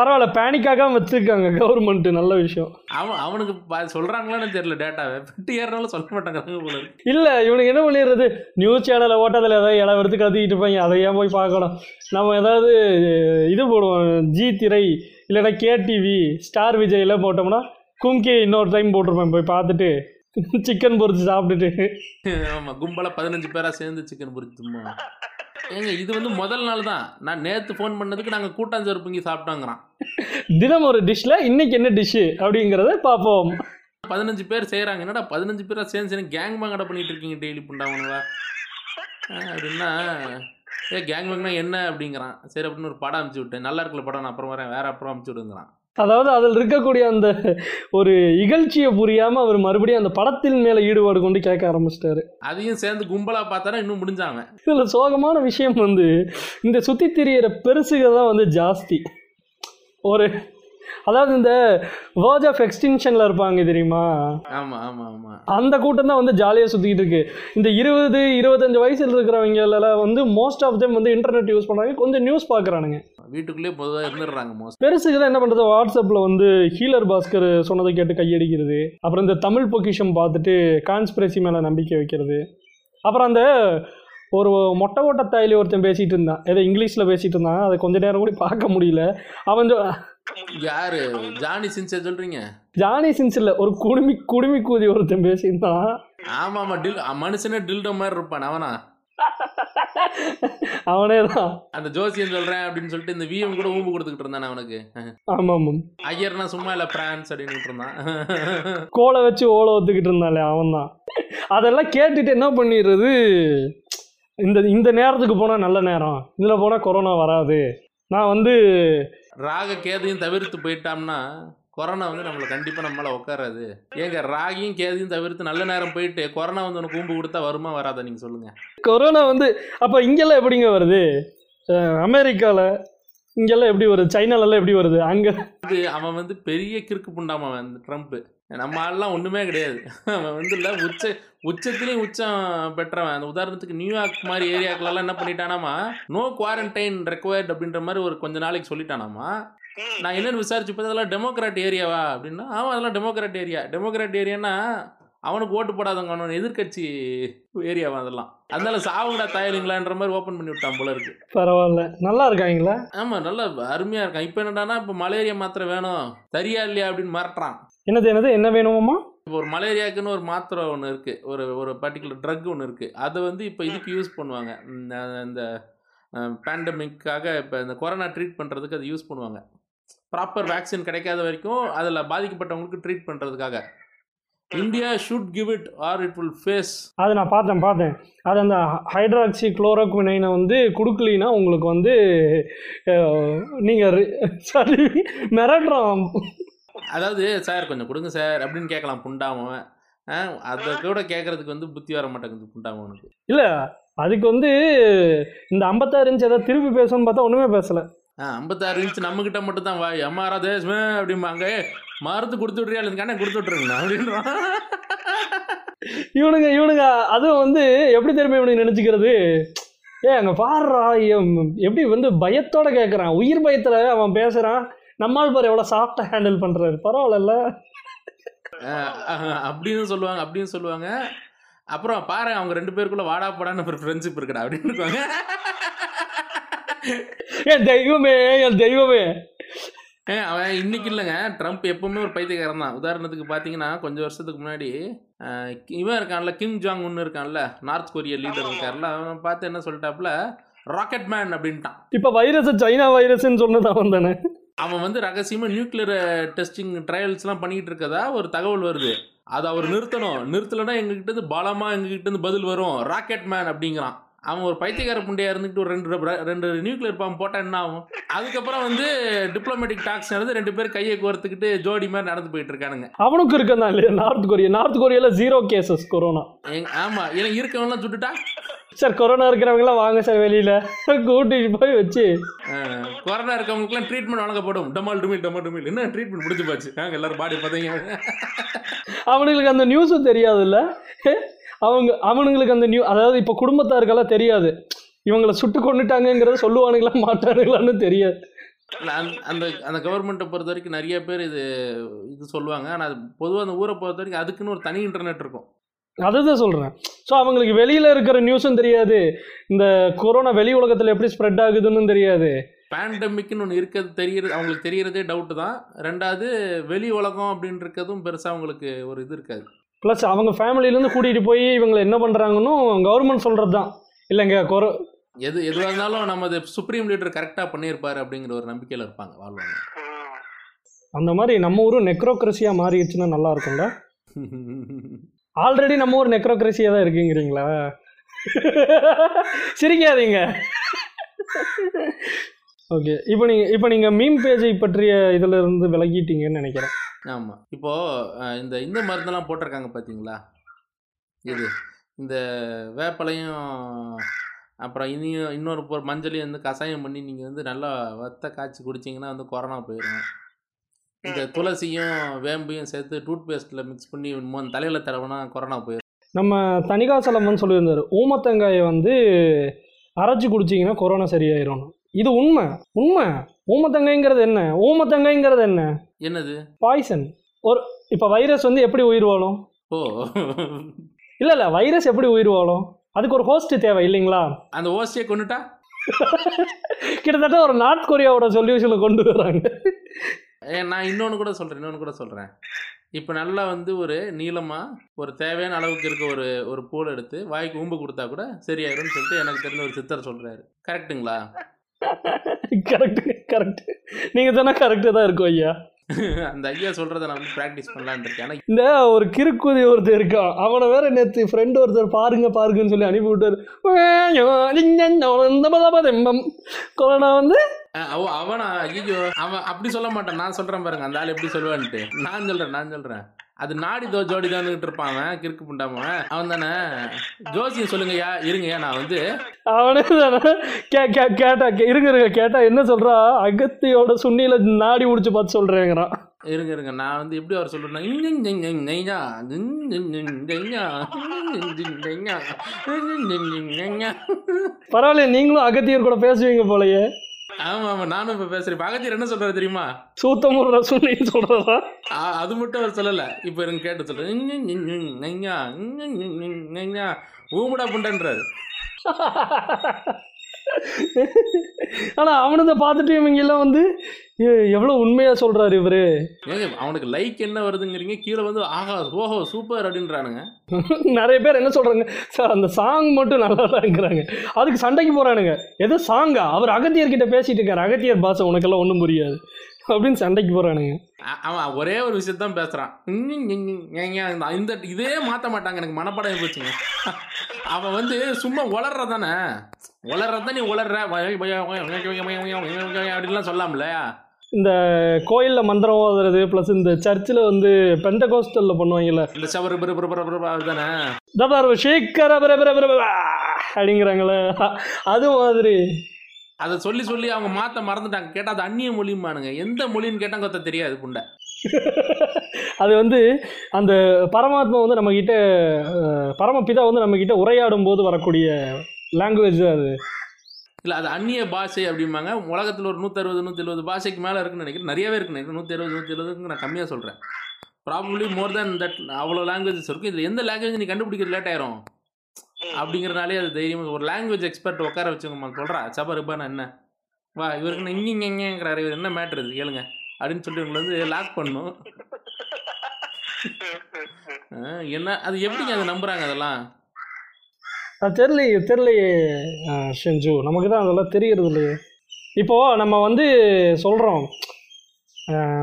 பரவாயில்ல பேனிக்காக வச்சுருக்காங்க கவர்மெண்ட்டு நல்ல விஷயம். அவன் அவனுக்கு பா- சொல்றாங்களான்னு தெரியல டேட்டாவை பெட்டி ஏறினாலும் சொல்ல மாட்டாங்கிறாங்க போல. இல்லை இவனுக்கு என்ன பண்ணிடுறது? நியூஸ் சேனலை ஓட்டத்தில் ஏதாவது இடம் எடுத்து கத்திக்கிட்டு இருப்பாங்க. அதை ஏன் போய் பார்க்கணும்? நம்ம ஏதாவது இது போடுவோம். ஜி திரை இல்லைன்னா கேடிவி ஸ்டார் விஜயில் போட்டோம்னா கும்கி இன்னொரு டைம் போட்டிருப்பேன். போய் பார்த்துட்டு சிக்கன் பொரிச்சு சாப்பிட்டுட்டு. ஆமா கும்பலா பதினஞ்சு பேரா சேர்ந்து சிக்கன் பொரிச்சுமா ஏங்க இது வந்து முதல் நாள் தான். நான் நேத்து ஃபோன் பண்ணதுக்கு நாங்க கூட்டாஞ்சோறு பொங்கி சாப்பிட்டோங்கிறான். தினம் ஒரு டிஷ்ஷில் இன்னைக்கு என்ன டிஷ்ஷு அப்படிங்கிறத பார்ப்போம். பதினஞ்சு பேர் செய்றாங்க. என்னடா பதினஞ்சு பேரா சேர்ந்து சேர்ந்து கேங் பேங்கடா பண்ணிட்டு இருக்கீங்க டெய்லி புண்டாவனுவா அப்படின்னா ஏ கேங் பேங்னா என்ன அப்படிங்கிறான். சரி அப்படின்னு ஒரு படம் அமுச்சு விட்டேன். நல்லா இருக்குல்ல படம் நான் அப்புறம் வரேன். வேற அப்புறம் அமுச்சு விடுங்கிறான். அதாவது அதில் இருக்கக்கூடிய அந்த ஒரு இகழ்ச்சியை புரியாமல் அவர் மறுபடியும் அந்த படத்தின் மேலே ஈடுபாடு கொண்டு கேட்க ஆரம்பிச்சிட்டாரு. அதையும் சேர்ந்து கும்பலா பார்த்தானா இன்னும் முடிஞ்சாங்க இதில் சோகமான விஷயம் வந்து இந்த சுற்றி திரியிற பெருசுக தான் வந்து ஜாஸ்தி. ஒரு அதாவது இந்த வேர்ஜ் ஆஃப் எக்ஸ்டிங்ஷனில் இருப்பாங்க தெரியுமா? ஆமா ஆமா ஆமா. அந்த கூட்டம் தான் வந்து ஜாலியாக சுற்றிக்கிட்டு இருக்கு. இந்த இருபது இருபத்தஞ்சு வயசில் இருக்கிறவங்க எல்லாம் வந்து மோஸ்ட் ஆஃப் them வந்து இன்டர்நெட் யூஸ் பண்ணுறாங்க கொஞ்சம் நியூஸ் பார்க்குறானுங்க வீட்டுக்குள்ளேயே பொதுவாக இருந்துடுறாங்க மோஸ்ட் பெருசுக்கு தான் என்ன பண்ணுறது வாட்ஸ்அப்பில் வந்து ஹீலர் பாஸ்கர் சொன்னதை கேட்டு கையடிக்கிறது. அப்புறம் இந்த தமிழ் பொக்கிஷம் பார்த்துட்டு கான்ஸ்பிரசி மேலே நம்பிக்கை வைக்கிறது. அப்புறம் அந்த ஒரு மொட்டை மொட்டை தாயிலி ஒருத்தன் பேசிகிட்டு இருந்தான். ஏதோ இங்கிலீஷில் பேசிகிட்டு இருந்தான். அதை கொஞ்ச நேரம் கூட பார்க்க முடியல. அவன் யாரு? ஜானி சின்சே சொல்றீங்க? ஜானி சின்ஸ் இல்லை ஒரு குடுமி குடுமி கூதி ஒருத்தன் பேசியிருந்தான். ஆமா ஆமா டில் மனுஷனே டில்டோ மாதிரி இருப்பான் அவனா? அவனே தான் அந்த ஜோசியம் சொல்றேன் அப்படின்னு சொல்லிட்டு இந்த விஎம் கூட ஊம்பு கொடுத்துக்கிட்டு இருந்தானே அவனுக்கு. ஆமாம் ஆமாம் ஐயர்னா சும்மா இல்ல பிரான்ஸ் அப்படின்னு இருந்தான். கோலை வச்சு ஓலை ஒத்துக்கிட்டு இருந்தாலே அவன் தான் அதெல்லாம் கேட்டுட்டு என்ன பண்ணிடுறது? இந்த இந்த நேரத்துக்கு போனால் நல்ல நேரம் இதில் போனால் கொரோனா வராது. நான் வந்து ராக கேதையும் தவிர்த்து போயிட்டோம்னா கொரோனா வந்து நம்மளை கண்டிப்பா நம்மளால உட்காராது ஏங்க ராகியும் கேதையும் தவிர்த்து நல்ல நேரம் போயிட்டு கொரோனா வந்து உனக்கு ஊம்பு கொடுத்தா வருமா வராதா நீங்க சொல்லுங்க. கொரோனா வந்து அப்போ இங்கெல்லாம் எப்படிங்க வருது? அமெரிக்காவில் இங்கெல்லாம் எப்படி வருது? சைனாலெல்லாம் எப்படி வருது? அங்கே அவன் வந்து பெரிய கிறுக்கு புண்டாம அவன் அந்த ட்ரம்ப். நம்ம ஆள்லாம் ஒன்றுமே கிடையாது. அவன் வந்து இல்லை உச்ச உச்சத்துலேயும் உச்சம் பெற்றவன். அந்த உதாரணத்துக்கு நியூயார்க் மாதிரி ஏரியாக்கெல்லாம் என்ன பண்ணிட்டானாமா? நோ குவாரண்டைன் ரெக்வயர்ட் அப்படின்ற மாதிரி ஒரு கொஞ்ச நாளைக்கு சொல்லிட்டானாமா? நான் என்னென்னு விசாரிச்சு பார்த்தா அதெல்லாம் டெமோக்ராட் ஏரியாவா அப்படின்னா ஆமாம் அதெல்லாம் டெமோக்ராட் ஏரியா டெமோக்ராட் ஏரியானா அவனுக்கு ஓட்டு போடாதவங்க அவனோட எதிர்க்கட்சி ஏரியாவா அதெல்லாம். அதனால சாவுங்கடா தாயலிங்களான்ற மாதிரி ஓப்பன் பண்ணி விட்டான் போல இருக்கு. பரவாயில்ல. நல்லா இருக்காங்களா ஆமாம் நல்லா அருமையாக இருக்கான் இப்போ என்னடான்னா இப்போ மலேரியா மாத்திரை வேணும். சரியா இல்லையா அப்படின்னு மிரட்டுறான் என்னது என்னது? என்ன வேணுமாம்மா இப்போ ஒரு மலேரியாக்குன்னு ஒரு மாத்திரை ஒன்று இருக்குது ஒரு ஒரு பர்டிகுலர் ட்ரக் ஒன்று இருக்குது அதை வந்து இப்போ இதுக்கு யூஸ் பண்ணுவாங்க. இந்த பேண்டமிக்காக இப்போ இந்த கொரோனா ட்ரீட் பண்ணுறதுக்கு அதை யூஸ் பண்ணுவாங்க. ப்ராப்பர் வேக்சின் கிடைக்காத வரைக்கும் அதில் பாதிக்கப்பட்டவங்களுக்கு ட்ரீட் பண்ணுறதுக்காக India should give it or it will face அது நான் பார்த்தேன் பார்த்தேன். அது அந்த ஹைட்ராக்சி குளோரோக்வினைனை வந்து கொடுக்கலினா உங்களுக்கு வந்து நீங்கள் சாரி மிரட்டுறோம் அதாவது சார் கொஞ்சம் கொடுங்க சார் அப்படின்னு கேட்கலாம் புண்டாமவன் அதை கூட கேட்கறதுக்கு வந்து புத்தி வர மாட்டேங்குது புண்டாமவனுக்கு இல்லை அதுக்கு வந்து இந்த ஐம்பத்தாறு இன்ச் ஏதாவது திருப்பி பேசணும்னு பார்த்தா ஒன்றுமே பேசலை. ஆ ஐம்பத்தாறு இன்ச் நம்மக்கிட்ட மட்டும் தான் வாய். அம்மாரா தேசமே அப்படிம்பாங்க. "ஏய், மருந்து கொடுத்து விட்றியா இல்லை கண்ணை கொடுத்து விட்ருங்கண்ணா அப்படின்றான் இவனுங்க இவனுங்க அதுவும் வந்து எப்படி தெரியுமா இவனுக்கு நினச்சிக்கிறது? ஏ அங்கே பாடுறா எப்படி வந்து பயத்தோட கேட்குறான் உயிர் பயத்தில் அவன் பேசுகிறான் நம்மால் பாரு எவ்வளோ சாஃப்டாக ஹேண்டில் பண்ணுறாரு பரவாயில்ல அப்படின்னு சொல்லுவாங்க அப்படின்னு சொல்லுவாங்க. அப்புறம் பாரு அவங்க ரெண்டு பேருக்குள்ள வாடா போடான்னு ஒரு ஃப்ரெண்ட்ஷிப் இருக்குடா அப்படின்னு இருக்காங்க என் தெய்வமே என் தெய்வமே. அவன் இன்னைக்கு இல்லைங்க. ட்ரம்ப் எப்பவுமே ஒரு பைத்தியக்காரன் தான். உதாரணத்துக்கு பார்த்தீங்கன்னா கொஞ்சம் வருஷத்துக்கு முன்னாடி இவன் இருக்கான்ல கிம் ஜாங் ஒன்று இருக்கான்ல நார்த் கொரியா லீடர் இருக்கார்ல அவன் பார்த்து என்ன சொல்லிட்டாப்புல ராக்கெட் மேன் அப்படின்ட்டான். இப்போ வைரஸ் சைனா வைரஸ்ன்னு சொன்னது அவன் தானே. அவன் வந்து ரகசியமாக நியூக்ளியர் டெஸ்டிங் ட்ரையல்ஸ்லாம் பண்ணிக்கிட்டு இருக்கதா ஒரு தகவல் வருது. அதை அவர் நிறுத்தணும். நிறுத்தலைன்னா எங்ககிட்ட பலமாக எங்ககிட்ட பதில் வரும். ராக்கெட் மேன் அப்படிங்கிறான். அவன் ஒரு பைத்தியக்கார புண்டையா இருந்துட்டு ஒரு ரெண்டு ரெண்டு நியூக்ளியர் பாம்பு போட்டால் என்ன ஆகும்? அதுக்கப்புறம் வந்து டிப்ளமேட்டிக் டாக்ஸ் நடந்து ரெண்டு பேர் கையை கோர்த்துக்கிட்டு ஜோடி மாதிரி நடந்து போயிட்டு இருக்கானுங்க. அவனுக்கு இருக்கதான் இல்லையா? நார்த் கொரியா நார்த் கொரியாவில் ஜீரோ கேசஸ் கொரோனா ஆமாம் ஏன்னா இருக்கவன்லாம் சுட்டுட்டா? சார் கொரோனா இருக்கிறவங்களாம் வாங்க சார் வெளியில். கூட்டிட்டு போய் வச்சு. கொரோனா இருக்கவங்களுக்குலாம் ட்ரீட்மெண்ட் வழங்கப்படும். டமால் டுமில் டமால் டுமில் என்ன ட்ரீட்மெண்ட் முடிஞ்சு போச்சு? நாங்கள் எல்லாரும் பாடி பார்த்தீங்க. அவனுங்களுக்கு அந்த நியூஸும் தெரியாதுல்ல? அவங்க அவனுங்களுக்கு அந்த நியூ அதாவது இப்போ குடும்பத்தாருக்கெல்லாம் தெரியாது. இவங்களை சுட்டு கொண்டுட்டாங்கங்கிறத சொல்லுவானுங்களா மாட்டானுங்களான்னு தெரியாது. அந்த- அந்த கவர்மெண்ட்டை பொறுத்த வரைக்கும் நிறைய பேர் இது இது சொல்லுவாங்க. ஆனால் அது பொதுவாக அந்த ஊரை பொறுத்த வரைக்கும் அதுக்குன்னு ஒரு தனி இன்டர்நெட் இருக்கும். அதுதான் சொல்கிறேன் ஸோ அவங்களுக்கு வெளியில் இருக்கிற நியூஸும் தெரியாது. இந்த கொரோனா வெளி உலகத்தில் எப்படி ஸ்ப்ரெட் ஆகுதுன்னு தெரியாது. பேண்டமிக்னு ஒன்று இருக்கிறது தெரியறது அவங்களுக்கு தெரியறதே டவுட்டு தான். ரெண்டாவது வெளி உலகம் அப்படின்னு இருக்கிறதும் பெருசாக அவங்களுக்கு ஒரு இது இருக்காது. ப்ளஸ் அவங்க ஃபேமிலியிலேருந்து கூட்டிகிட்டு போய் இவங்களை என்ன பண்ணுறாங்கன்னு கவர்மெண்ட் சொல்கிறது தான் இல்லைங்க கொரோ எது எதுவாக இருந்தாலும் நமது சுப்ரீம் லீடர் கரெக்டாக பண்ணியிருப்பாரு அப்படிங்கிற ஒரு நம்பிக்கையில் இருப்பாங்க வாழ்வாங்க. அந்த மாதிரி நம்ம ஊரும் நெக்ரோக்ரஸியாக மாறிடுச்சுன்னா நல்லா இருக்கும்ல? ஆல்ரெடி நம்ம ஊர் நெக்ரோக்ரஸியாக தான் இருக்குங்கிறீங்களா? சிரிக்காதீங்க. ஓகே இப்போ நீங்கள் இப்போ நீங்கள் மீம் பேஜை பற்றிய இதில் இருந்து விலகிட்டீங்கன்னு நினைக்கிறேன். ஆமாம் இப்போது இந்த இந்த மருந்தெல்லாம் போட்டிருக்காங்க பார்த்தீங்களா இது இந்த வேப்பலையும் அப்புறம் இனியும் இன்னொரு பொருள் மஞ்சளையும் வந்து கஷாயம் பண்ணி நீங்கள் வந்து நல்லா வத்த காய்ச்சி குடிச்சிங்கன்னா வந்து கொரோனா போயிடும் இந்த துளசியும் வேம்பையும் சேர்த்து டூத் பேஸ்ட்டில் மிக்ஸ் பண்ணி மொ- தலையில தடவைனா கொரோனா போயிடும் நம்ம தணிகாசலம்னு சொல்லியிருந்தார். ஊமத்தங்காயை வந்து அரைச்சி குடிச்சிங்கன்னா கொரோனா சரியாயிரும் இது உண்மை உண்மை. ஊமத்தங்காய்ங்கிறது என்ன? ஊமத்தங்காய்ங்கிறது என்ன? என்னது? பாய்சன் ஒரு இப்போ வைரஸ் வந்து எப்படி உயிர் வாழும்? ஓ. இல்லை இல்லை வைரஸ் எப்படி உயிர் வாழும்? அதுக்கு ஒரு ஹோஸ்ட் தேவை இல்லைங்களா? அந்த ஓசியை கொண்டுட்டா கிட்டத்தட்ட ஒரு நார்த் கொரியாவோட சொல்யூஷனை கொண்டு வராங்க. ஏ நான் இன்னொன்று கூட சொல்கிறேன் இன்னொன்று கூட சொல்கிறேன் இப்போ நல்லா வந்து ஒரு நீளமாக ஒரு தேவையான அளவுக்கு இருக்க ஒரு ஒரு பூல் எடுத்து வாய்க்கு ஊம்பு கொடுத்தா கூட சரியாயிரும்னு சொல்லிட்டு எனக்கு தெரிஞ்ச ஒரு சித்தர் சொல்கிறாரு கரெக்ட்டுங்களா கரெக்ட் கரெக்ட் நீங்கள் சொன்னால் கரெக்டாக தான் இருக்கும் ஐயா. அந்த ஐயா சொல்கிறத நான் வந்து ப்ராக்டிஸ் பண்ணலான்னு இருக்கேன். இந்த ஒரு கிறுக்குதி ஒருத்தர் இருக்கான். அவனை வேற நேற்று ஃப்ரெண்டு ஒருத்தர் பாருங்க பாருங்கன்னு சொல்லி அனுப்பி விட்டாரு கொரோனா வந்து? அவ அவனா? ஐயோ அவன் அப்படி சொல்ல மாட்டான். நான் சொல்கிறேன் பாருங்க அந்த ஆள் எப்படி சொல்லுவான்ட்டு. நான் சொல்கிறேன் நான் சொல்கிறேன் அது நாடி தோ ஜோடி தானுகிட்டு இருப்பான் அவன் கிறுக்கு புண்டாமன் அவன் தானே ஜோசியம் சொல்லுங்கய்யா இருங்கய்யா நான் வந்து அவனே தானே கே கே கேட்டா கே- இருங்க இருங்க கேட்டா என்ன சொல்றா அகத்தியோட சுண்ணியில நாடி முடிச்சு பார்த்து சொல்றேங்கிறான் இருங்க இருங்க நான் வந்து எப்படி அவர் சொல்றேன்னா பரவாயில்ல நீங்களும் அகத்தியர் கூட பேசுவீங்க போலயே ஆமா ஆமா நானும் இப்ப பேசுறேன் இப்ப அகத்தியர் என்ன சொல்றாரு தெரியுமா சூத்தமுற சுண்ணின்னு சொல்றதா ஆ, அது மட்டும் அவர் சொல்லல இப்ப எனக்கு கேட்டு சொல்றேன் ஊமுடா புண்டன்றாரு ஆனா அவனதை பார்த்துட்டு இவங்க எல்லாம் வந்து "ஏ, எவ்வளவு உண்மையா சொல்றாரு இவரு? அவனுக்கு லைக் என்ன வருதுங்கிறீங்க? கீழே வந்து ஆஹா ஓஹோ சூப்பர் அப்படின்றானுங்க. நிறைய பேர் என்ன சொல்றாங்க? சார் அந்த சாங் மட்டும் நல்லா தான்ங்கிறாங்க அதுக்கு சண்டைக்கு போறானுங்க. எது சாங்கா அவர் அகத்தியர்கிட்ட பேசிட்டு இருக்காரு. அகத்தியர் பாச உனக்கெல்லாம் ஒன்றும் புரியாது. அப்படின்னு சண்டைக்கு போறானுங்க. அ- அவன் ஒரே ஒரு விஷயத்தான் தான் பேசுறான். இந்த- இதே மாத்த மாட்டாங்க. எனக்கு மனப்படம் போச்சுங்க. அவன் வந்து சும்மா உளர்றதானே? உளர்றதான் நீ உளர்ற அப்படின்லாம் சொல்லாமல இந்த கோயிலில் மந்திரம் ஓதுறது ப்ளஸ் இந்த சர்ச்சில் வந்து பெந்த கோஸ்டலில் பண்ணுவாங்கல்ல இந்த சவர் அதுதானே தபார் பிர அப்படிங்கிறாங்களே அது மாதிரி அதை சொல்லி சொல்லி அவங்க மாத்த மறந்துட்டாங்க கேட்டா அது அந்நிய மொழிம்பானுங்க எந்த மொழின்னு கேட்டாங்க ஒருத்தன் தெரியாது புண்டை அது வந்து அந்த பரமாத்மா வந்து நம்மக்கிட்ட பரமபிதா வந்து நம்மக்கிட்ட உரையாடும் போது வரக்கூடிய லாங்குவேஜ் அது. இல்லை அது அந்நிய பாஷை அப்படிம்பாங்க. உலகத்தில் ஒரு நூற்றறுபது நூற்றி எழுபது பாஷைக்கு மேலே இருக்குன்னு நினைக்கிறேன். நிறையவே இருக்குன்னு நினைக்கிறேன். நூற்றி அறுபது நூற்றி எழுபதுக்கு நான் கம்மியாக சொல்கிறேன் ப்ராபப்ளி மோர் தேன் தட் அவ்வளோ லாங்குவேஜஸ் இருக்கும் இதில் எந்த லாங்குவேஜ் நீ கண்டுபிடிக்கிறது லேட் ஆயிரும்? அப்படிங்கிறனாலே அது தைரியமாக ஒரு லாங்குவேஜ் எக்ஸ்பர்ட் உட்கார வச்சுக்கோமா சொல்கிறா சபா ரிபானா என்ன? வா இவருக்கு இங்கே இங்கேங்கிறாரு. இவர் என்ன மேட்ரு இது? கேளுங்க. அப்படின்னு சொல்லி உங்களை வந்து லாக் பண்ணும். என்ன? அது எப்படிங்க அதை நம்புறாங்க அதெல்லாம்? அது தெரியலையே தெரியலையே ஆ, ஷெஞ்சு நமக்கு தான் அதெல்லாம் தெரியறது இல்லையே. இப்போது நம்ம வந்து சொல்கிறோம்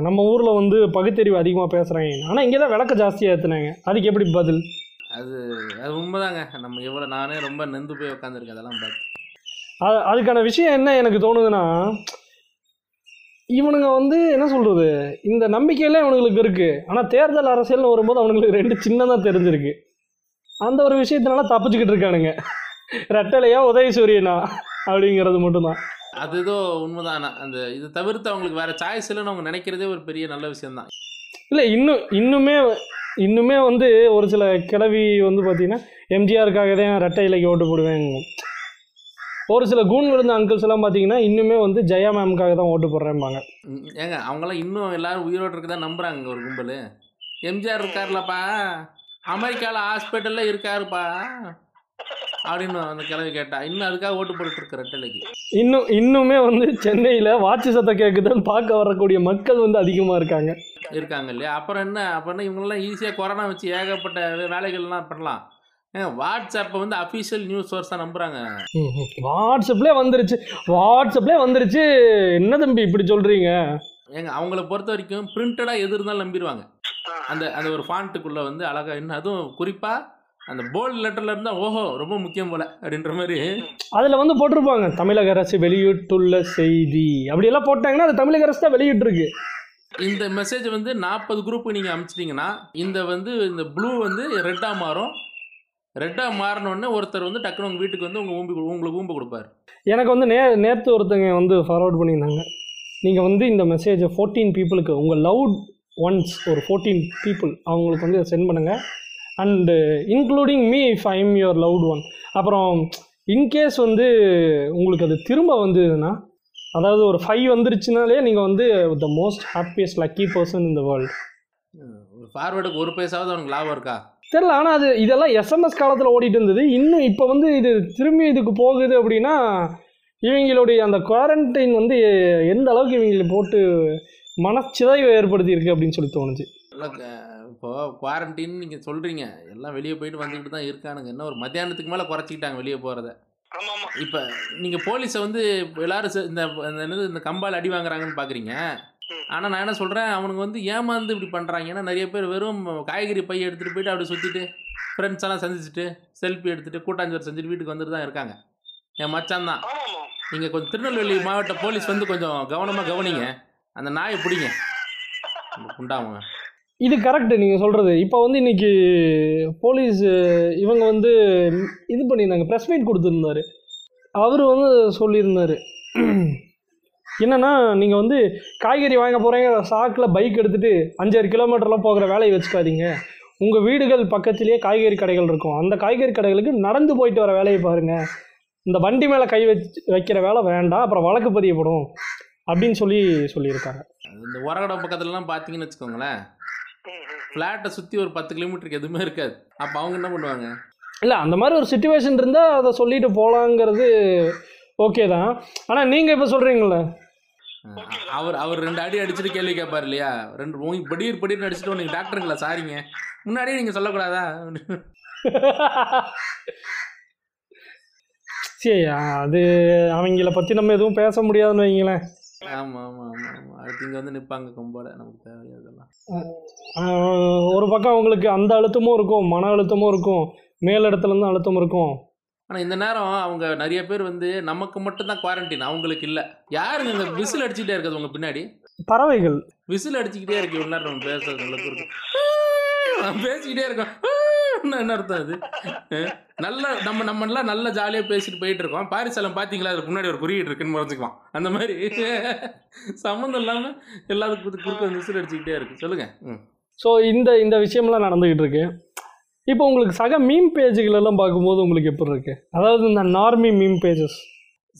நம்ம ஊரில் வந்து பகுத்தறிவு அதிகமாக பேசுகிறாங்க ஆனால் இங்கே தான் விளக்க ஜாஸ்தியாக ஏற்றுனாங்க அதுக்கு எப்படி பதில்? அது அது உண்மைதாங்க. நம்ம எவ்வளோ நானே ரொம்ப நெந்து போய் உட்காந்துருக்கேன் அதெல்லாம் பார்த்து அது அதுக்கான விஷயம் என்ன எனக்கு தோணுதுன்னா இவனுங்க வந்து என்ன சொல்கிறது இந்த நம்பிக்கையெல்லாம் இவனுங்களுக்கு இருக்குது ஆனால் தேர்தல் அரசியல்னு வரும்போது அவனுங்களுக்கு ரெண்டு சின்னதாக தெரிஞ்சிருக்கு. அந்த ஒரு விஷயத்தினால தப்பிச்சுக்கிட்டு இருக்கானுங்க. ரெட்டலையா உதயசூரியனா அப்படிங்கிறது மட்டும்தான். அது ஏதோ உண்மைதான். அந்த இது தவிர்த்து அவங்களுக்கு வேற சாய்ஸ் இல்லைன்னு அவங்க நினைக்கிறதே ஒரு பெரிய நல்ல விஷயம்தான். இல்லை இன்னும் இன்னுமே இன்னுமே வந்து ஒரு சில கிளவி வந்து பார்த்தீங்கன்னா எம்ஜிஆருக்காக தான் ரெட்டை இலைக்கு ஓட்டு போடுவேங்க. ஒரு சில கூன் விழுந்த அங்கிள்ஸ் எல்லாம் பார்த்தீங்கன்னா இன்னுமே வந்து ஜெயா மேம்காக தான் ஓட்டு போடுறேன்பாங்க ஏங்க அவங்களாம் இன்னும் எல்லாரும் உயிரோடு இருக்கதான் நம்புறாங்க ஒரு கும்பல். எம்ஜிஆர் இருக்கார்லப்பா. அமெரிக்காவில் ஹாஸ்பிட்டலில் இருக்காருப்பா. அப்படின்னு அந்த கிழவி கேட்டா. இன்னும் அதுக்காக ஓட்டு போட்டுட்டு இருக்க ரெட்டலைக்கு. இன்னும் இன்னுமே வந்து சென்னையில் வாட்சி சத்தம் கேட்குதுன்னு பார்க்க வரக்கூடிய மக்கள் வந்து அதிகமாக இருக்காங்க. இருக்காங்க இல்லையா? அப்புறம் என்ன? அப்புறம் என்ன? இவங்களெல்லாம் ஈஸியாக கொரோனா வச்சு ஏகப்பட்ட வேலைகள்லாம் பண்ணலாம். வாட்ஸ்அப்பை வந்து அஃபீஷியல் நியூஸ் சோர்ஸாக நம்புகிறாங்க வாட்ஸ்அப்லேயே வந்துருச்சு. வாட்ஸ்அப்லேயே வந்துருச்சு. என்ன தம்பி இப்படி சொல்கிறீங்க ஏங்க அவங்கள பொறுத்த வரைக்கும் பிரிண்டடாக எது இருந்தாலும் நம்பிடுவாங்க அந்த அந்த ஒரு ஃபாண்ட்டுக்குள்ளே வந்து அழகாக இன்னும் அதுவும் குறிப்பாக அந்த போல்டு லெட்டரில் இருந்தால் ஓஹோ ரொம்ப முக்கியம் போல அப்படின்ற மாதிரி. அதில் வந்து போட்டிருப்பாங்க தமிழக அரசு வெளியிட்டுள்ள செய்தி அப்படியெல்லாம் போட்டாங்கன்னா அது தமிழக அரசு தான் வெளியிட்டிருக்கு. இந்த மெசேஜ் வந்து நாற்பது குரூப் நீங்கள் அனுப்பிச்சிட்டிங்கன்னா இந்த வந்து இந்த ப்ளூ வந்து ரெட்டாக மாறும். ரெட்டாக மாறினோடனே ஒருத்தர் வந்து டக்குனு உங்கள் வீட்டுக்கு வந்து உங்கள் ஊம்பி உங்களுக்கு ஊம்பு கொடுப்பாரு. எனக்கு வந்து நே நேற்று ஒருத்தங்க வந்து ஃபார்வர்ட் பண்ணியிருந்தாங்க. நீங்கள் வந்து இந்த மெசேஜை ஃபோர்டீன் பீப்புளுக்கு உங்கள் லவுட் ஒன்ஸ் ஒரு ஃபோர்டீன் பீப்புள் அவங்களுக்கு வந்து சென்ட் பண்ணுங்கள் and including me if I am your loved one அப்புறம் இன்கேஸ் வந்து உங்களுக்கு அது திரும்ப வந்ததுன்னா அதாவது ஒரு ஃபைவ் வந்துருச்சுனாலே நீங்கள் வந்து the most happiest lucky person in the world ஒரு ஃபார்வேர்டுக்கு ஒரு பைசாவது அவனுக்கு லாபம் இருக்கா? தெரில ஆனால் அது இதெல்லாம் எஸ்எம்எஸ் காலத்தில் ஓடிட்டு இருந்தது. இன்னும் இப்போ வந்து இது திரும்பி இதுக்கு போகுது அப்படின்னா இவங்களுடைய அந்த குவாரண்டைன் வந்து எந்த அளவுக்கு இவங்களை போட்டு மனச்சிதைவை ஏற்படுத்தி இருக்கு அப்படின்னு சொல்லி தோணுச்சு. இப்போ குவாரண்டைன் நீங்கள் சொல்கிறீங்க எல்லாம் வெளியே போயிட்டு வந்துக்கிட்டு தான் இருக்கானுங்க. என்ன ஒரு மத்தியானத்துக்கு மேலே குறைச்சிக்கிட்டாங்க வெளியே போகிறத இப்போ நீங்கள் போலீஸை வந்து இப்ப எல்லாரும் இந்த இந்த என்னது இந்த கம்பால் அடி வாங்குறாங்கன்னு பார்க்குறீங்க ஆனால் நான் என்ன சொல்கிறேன் அவனுங்க வந்து ஏமாந்து இப்படி பண்ணுறாங்க ஏன்னா நிறைய பேர் வெறும் காய்கறி பை எடுத்துகிட்டு போயிட்டு அப்படி சுற்றிட்டு ஃப்ரெண்ட்ஸ் எல்லாம் சந்திச்சுட்டு செல்ஃபி எடுத்துகிட்டு கூட்டாஞ்சோறு செஞ்சுட்டு வீட்டுக்கு வந்துட்டு தான் இருக்காங்க. என் மச்சான் தான். நீங்கள் கொஞ்சம் திருநெல்வேலி மாவட்ட போலீஸ் வந்து கொஞ்சம் கவனமாக கவனிங்க. அந்த நாயை பிடிங்க. அந்த இது கரெக்டு நீங்கள் சொல்கிறது இப்போ வந்து இன்றைக்கி போலீஸ் இவங்க வந்து இது பண்ணியிருந்தாங்க. ப்ரெஸ் மீட் கொடுத்துருந்தாரு. அவர் வந்து சொல்லியிருந்தாரு. என்னென்னா நீங்கள் வந்து காய்கறி வாங்க போகிறீங்க சாக்கில் பைக் எடுத்துகிட்டு அஞ்சாறு கிலோமீட்டர்லாம் போகிற வேலையை வச்சுக்காதீங்க. உங்கள் வீடுகள் பக்கத்துலேயே காய்கறி கடைகள் இருக்கும். அந்த காய்கறி கடைகளுக்கு நடந்து போயிட்டு வர வேலையை பாருங்கள் இந்த வண்டி மேலே கை வச்சு வைக்கிற வேலை வேண்டாம் அப்புறம் வழக்கு பதியப்படும் அப்படின்னு சொல்லி சொல்லியிருக்காங்க. இந்த உரகடம் பக்கத்துலலாம் பார்த்தீங்கன்னு வச்சுக்கோங்களேன். ஃப்ளாட்டை சுற்றி ஒரு பத்து கிலோமீட்டருக்கு எதுவுமே இருக்காது. அப்போ அவங்க என்ன பண்ணுவாங்க? இல்லை அந்த மாதிரி ஒரு சுச்சுவேஷன் இருந்தால் அதை சொல்லிட்டு போகலாங்கிறது ஓகே தான். ஆனால் நீங்கள் இப்போ சொல்கிறீங்களே அவர் அவர் ரெண்டு அடி அடிச்சுட்டு கேள்வி கேட்பார் இல்லையா? ரெண்டு மூணு படிர் படிர்னு அடிச்சுட்டு நீங்கள் டாக்டருங்களா சாரிங்க. முன்னாடியே நீங்கள் சொல்லக்கூடாதா? சரி அது அவங்கள பற்றி நம்ம எதுவும் பேச முடியாதுன்னு வைங்களேன். ஆமாம் ஆமாம் ஆமாம் ஆமாம் அடுத்து இங்கே வந்து நிற்பாங்க கொம்போட நமக்கு தேவையாதெல்லாம் ஒரு பக்கம் அவங்களுக்கு அந்த அழுத்தமும் இருக்கும் மன அழுத்தமும் இருக்கும் மேல் இடத்துலேருந்து அழுத்தம் இருக்கும். ஆனால் இந்த நேரம் அவங்க நிறைய பேர் வந்து நமக்கு மட்டும்தான் குவாரண்டைன் அவங்களுக்கு இல்லை. யாருங்க இந்த விசில் அடிச்சுக்கிட்டே இருக்குது உங்க பின்னாடி? பறவைகள். விசில் அடிச்சுக்கிட்டே இருக்கு இவ்வளோ நேரம் நம்ம பேசுறது நல்ல இருக்கு நம்ம பேசிக்கிட்டே இருக்கோம் என்ன அர்த்தம் அது? நல்ல நம்ம நம்ம எல்லாம் நல்ல ஜாலியாக பேசிட்டு போயிட்டு இருக்கோம் பாரிசாலம் பார்த்தீங்களா அதுக்கு முன்னாடி ஒரு குறியீடு இருக்குன்னு மறைஞ்சிக்குவான் அந்த மாதிரி. சம்மந்தம் இல்லாமல் எல்லாத்துக்கும் குறுக்க விசில் அடிச்சுக்கிட்டே இருக்கு. சொல்லுங்க. ஸோ இந்த இந்த விஷயம்லாம் நடந்துக்கிட்டு இருக்கு. இப்போ உங்களுக்கு சக மீம் பேஜுகள் எல்லாம் பார்க்கும்போது உங்களுக்கு எப்படி இருக்கு? அதாவது இந்த நார்மி மீம் பேஜஸ்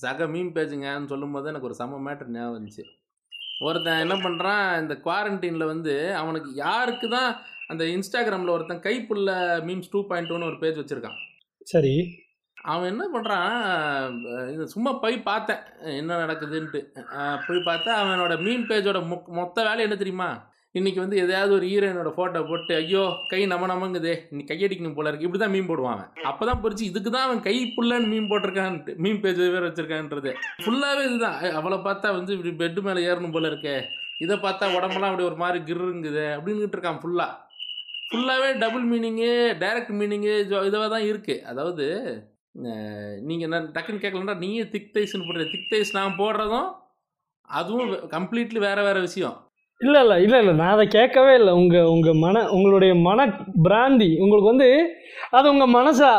சக மீம் பேஜுங்கன்னு சொல்லும்போது எனக்கு ஒரு செம மேட்டர் ஞாபகம் வந்துச்சு. ஒருத்தன் என்ன பண்ணுறான் இந்த குவாரண்டைனில் வந்து அவனுக்கு யாருக்கு தான் அந்த இன்ஸ்டாகிராமில் ஒருத்தன் கைப்புள்ள மீம்ஸ் டூ பாயிண்ட் ஒரு பேஜ் வச்சுருக்கான். சரி. அவன் என்ன பண்ணுறான் இது சும்மா போய் பார்த்தேன். என்ன நடக்குதுன்ட்டு. போய் பார்த்தா அவனோட மீன் பேஜோட மொ- மொத்த வேலை என்ன தெரியுமா? இன்னைக்கு வந்து எதையாவது ஒரு ஹீரோயினோட ஃபோட்டோ போட்டு ஐயோ கை நம்ம நமங்குதே இன்னைக்கு கையடிக்கணும் போல இருக்கு. இப்படி தான் மீன் போடுவான் அப்போ தான் புரிச்சு இதுக்கு தான் அவன் கை புல்லன்னு மீன் போட்டிருக்கான்ட்டு மீன் பேஜ் வேறு வச்சிருக்கான்றது. ஃபுல்லாகவே இதுதான். அவளை பார்த்தா வந்து இப்படி பெட்டு மேலே ஏறணும் போல இருக்கே. இதை பார்த்தா உடம்பெல்லாம் அப்படி ஒரு மாதிரி கிருங்குது அப்படின்னுட்டு இருக்கான் ஃபுல்லாக ஃபுல்லாகவே டபுள் மீனிங்கு டைரக்ட் மீனிங்கு இதாக தான் இருக்குது அதாவது நீங்கள் என்ன டக்குன்னு கேட்கலன்னா நீயே திக் தைஸ்னு போடுற திக் தைஸ் நான் போடுறதும் அதுவும் கம்ப்ளீட்லி வேறு வேறு விஷயம். இல்லை இல்லை இல்லை இல்லை நான் அதை கேட்கவே இல்லை. உங்கள் உங்கள் மன உங்களுடைய மன பிராந்தி உங்களுக்கு வந்து அது உங்கள் மனசா?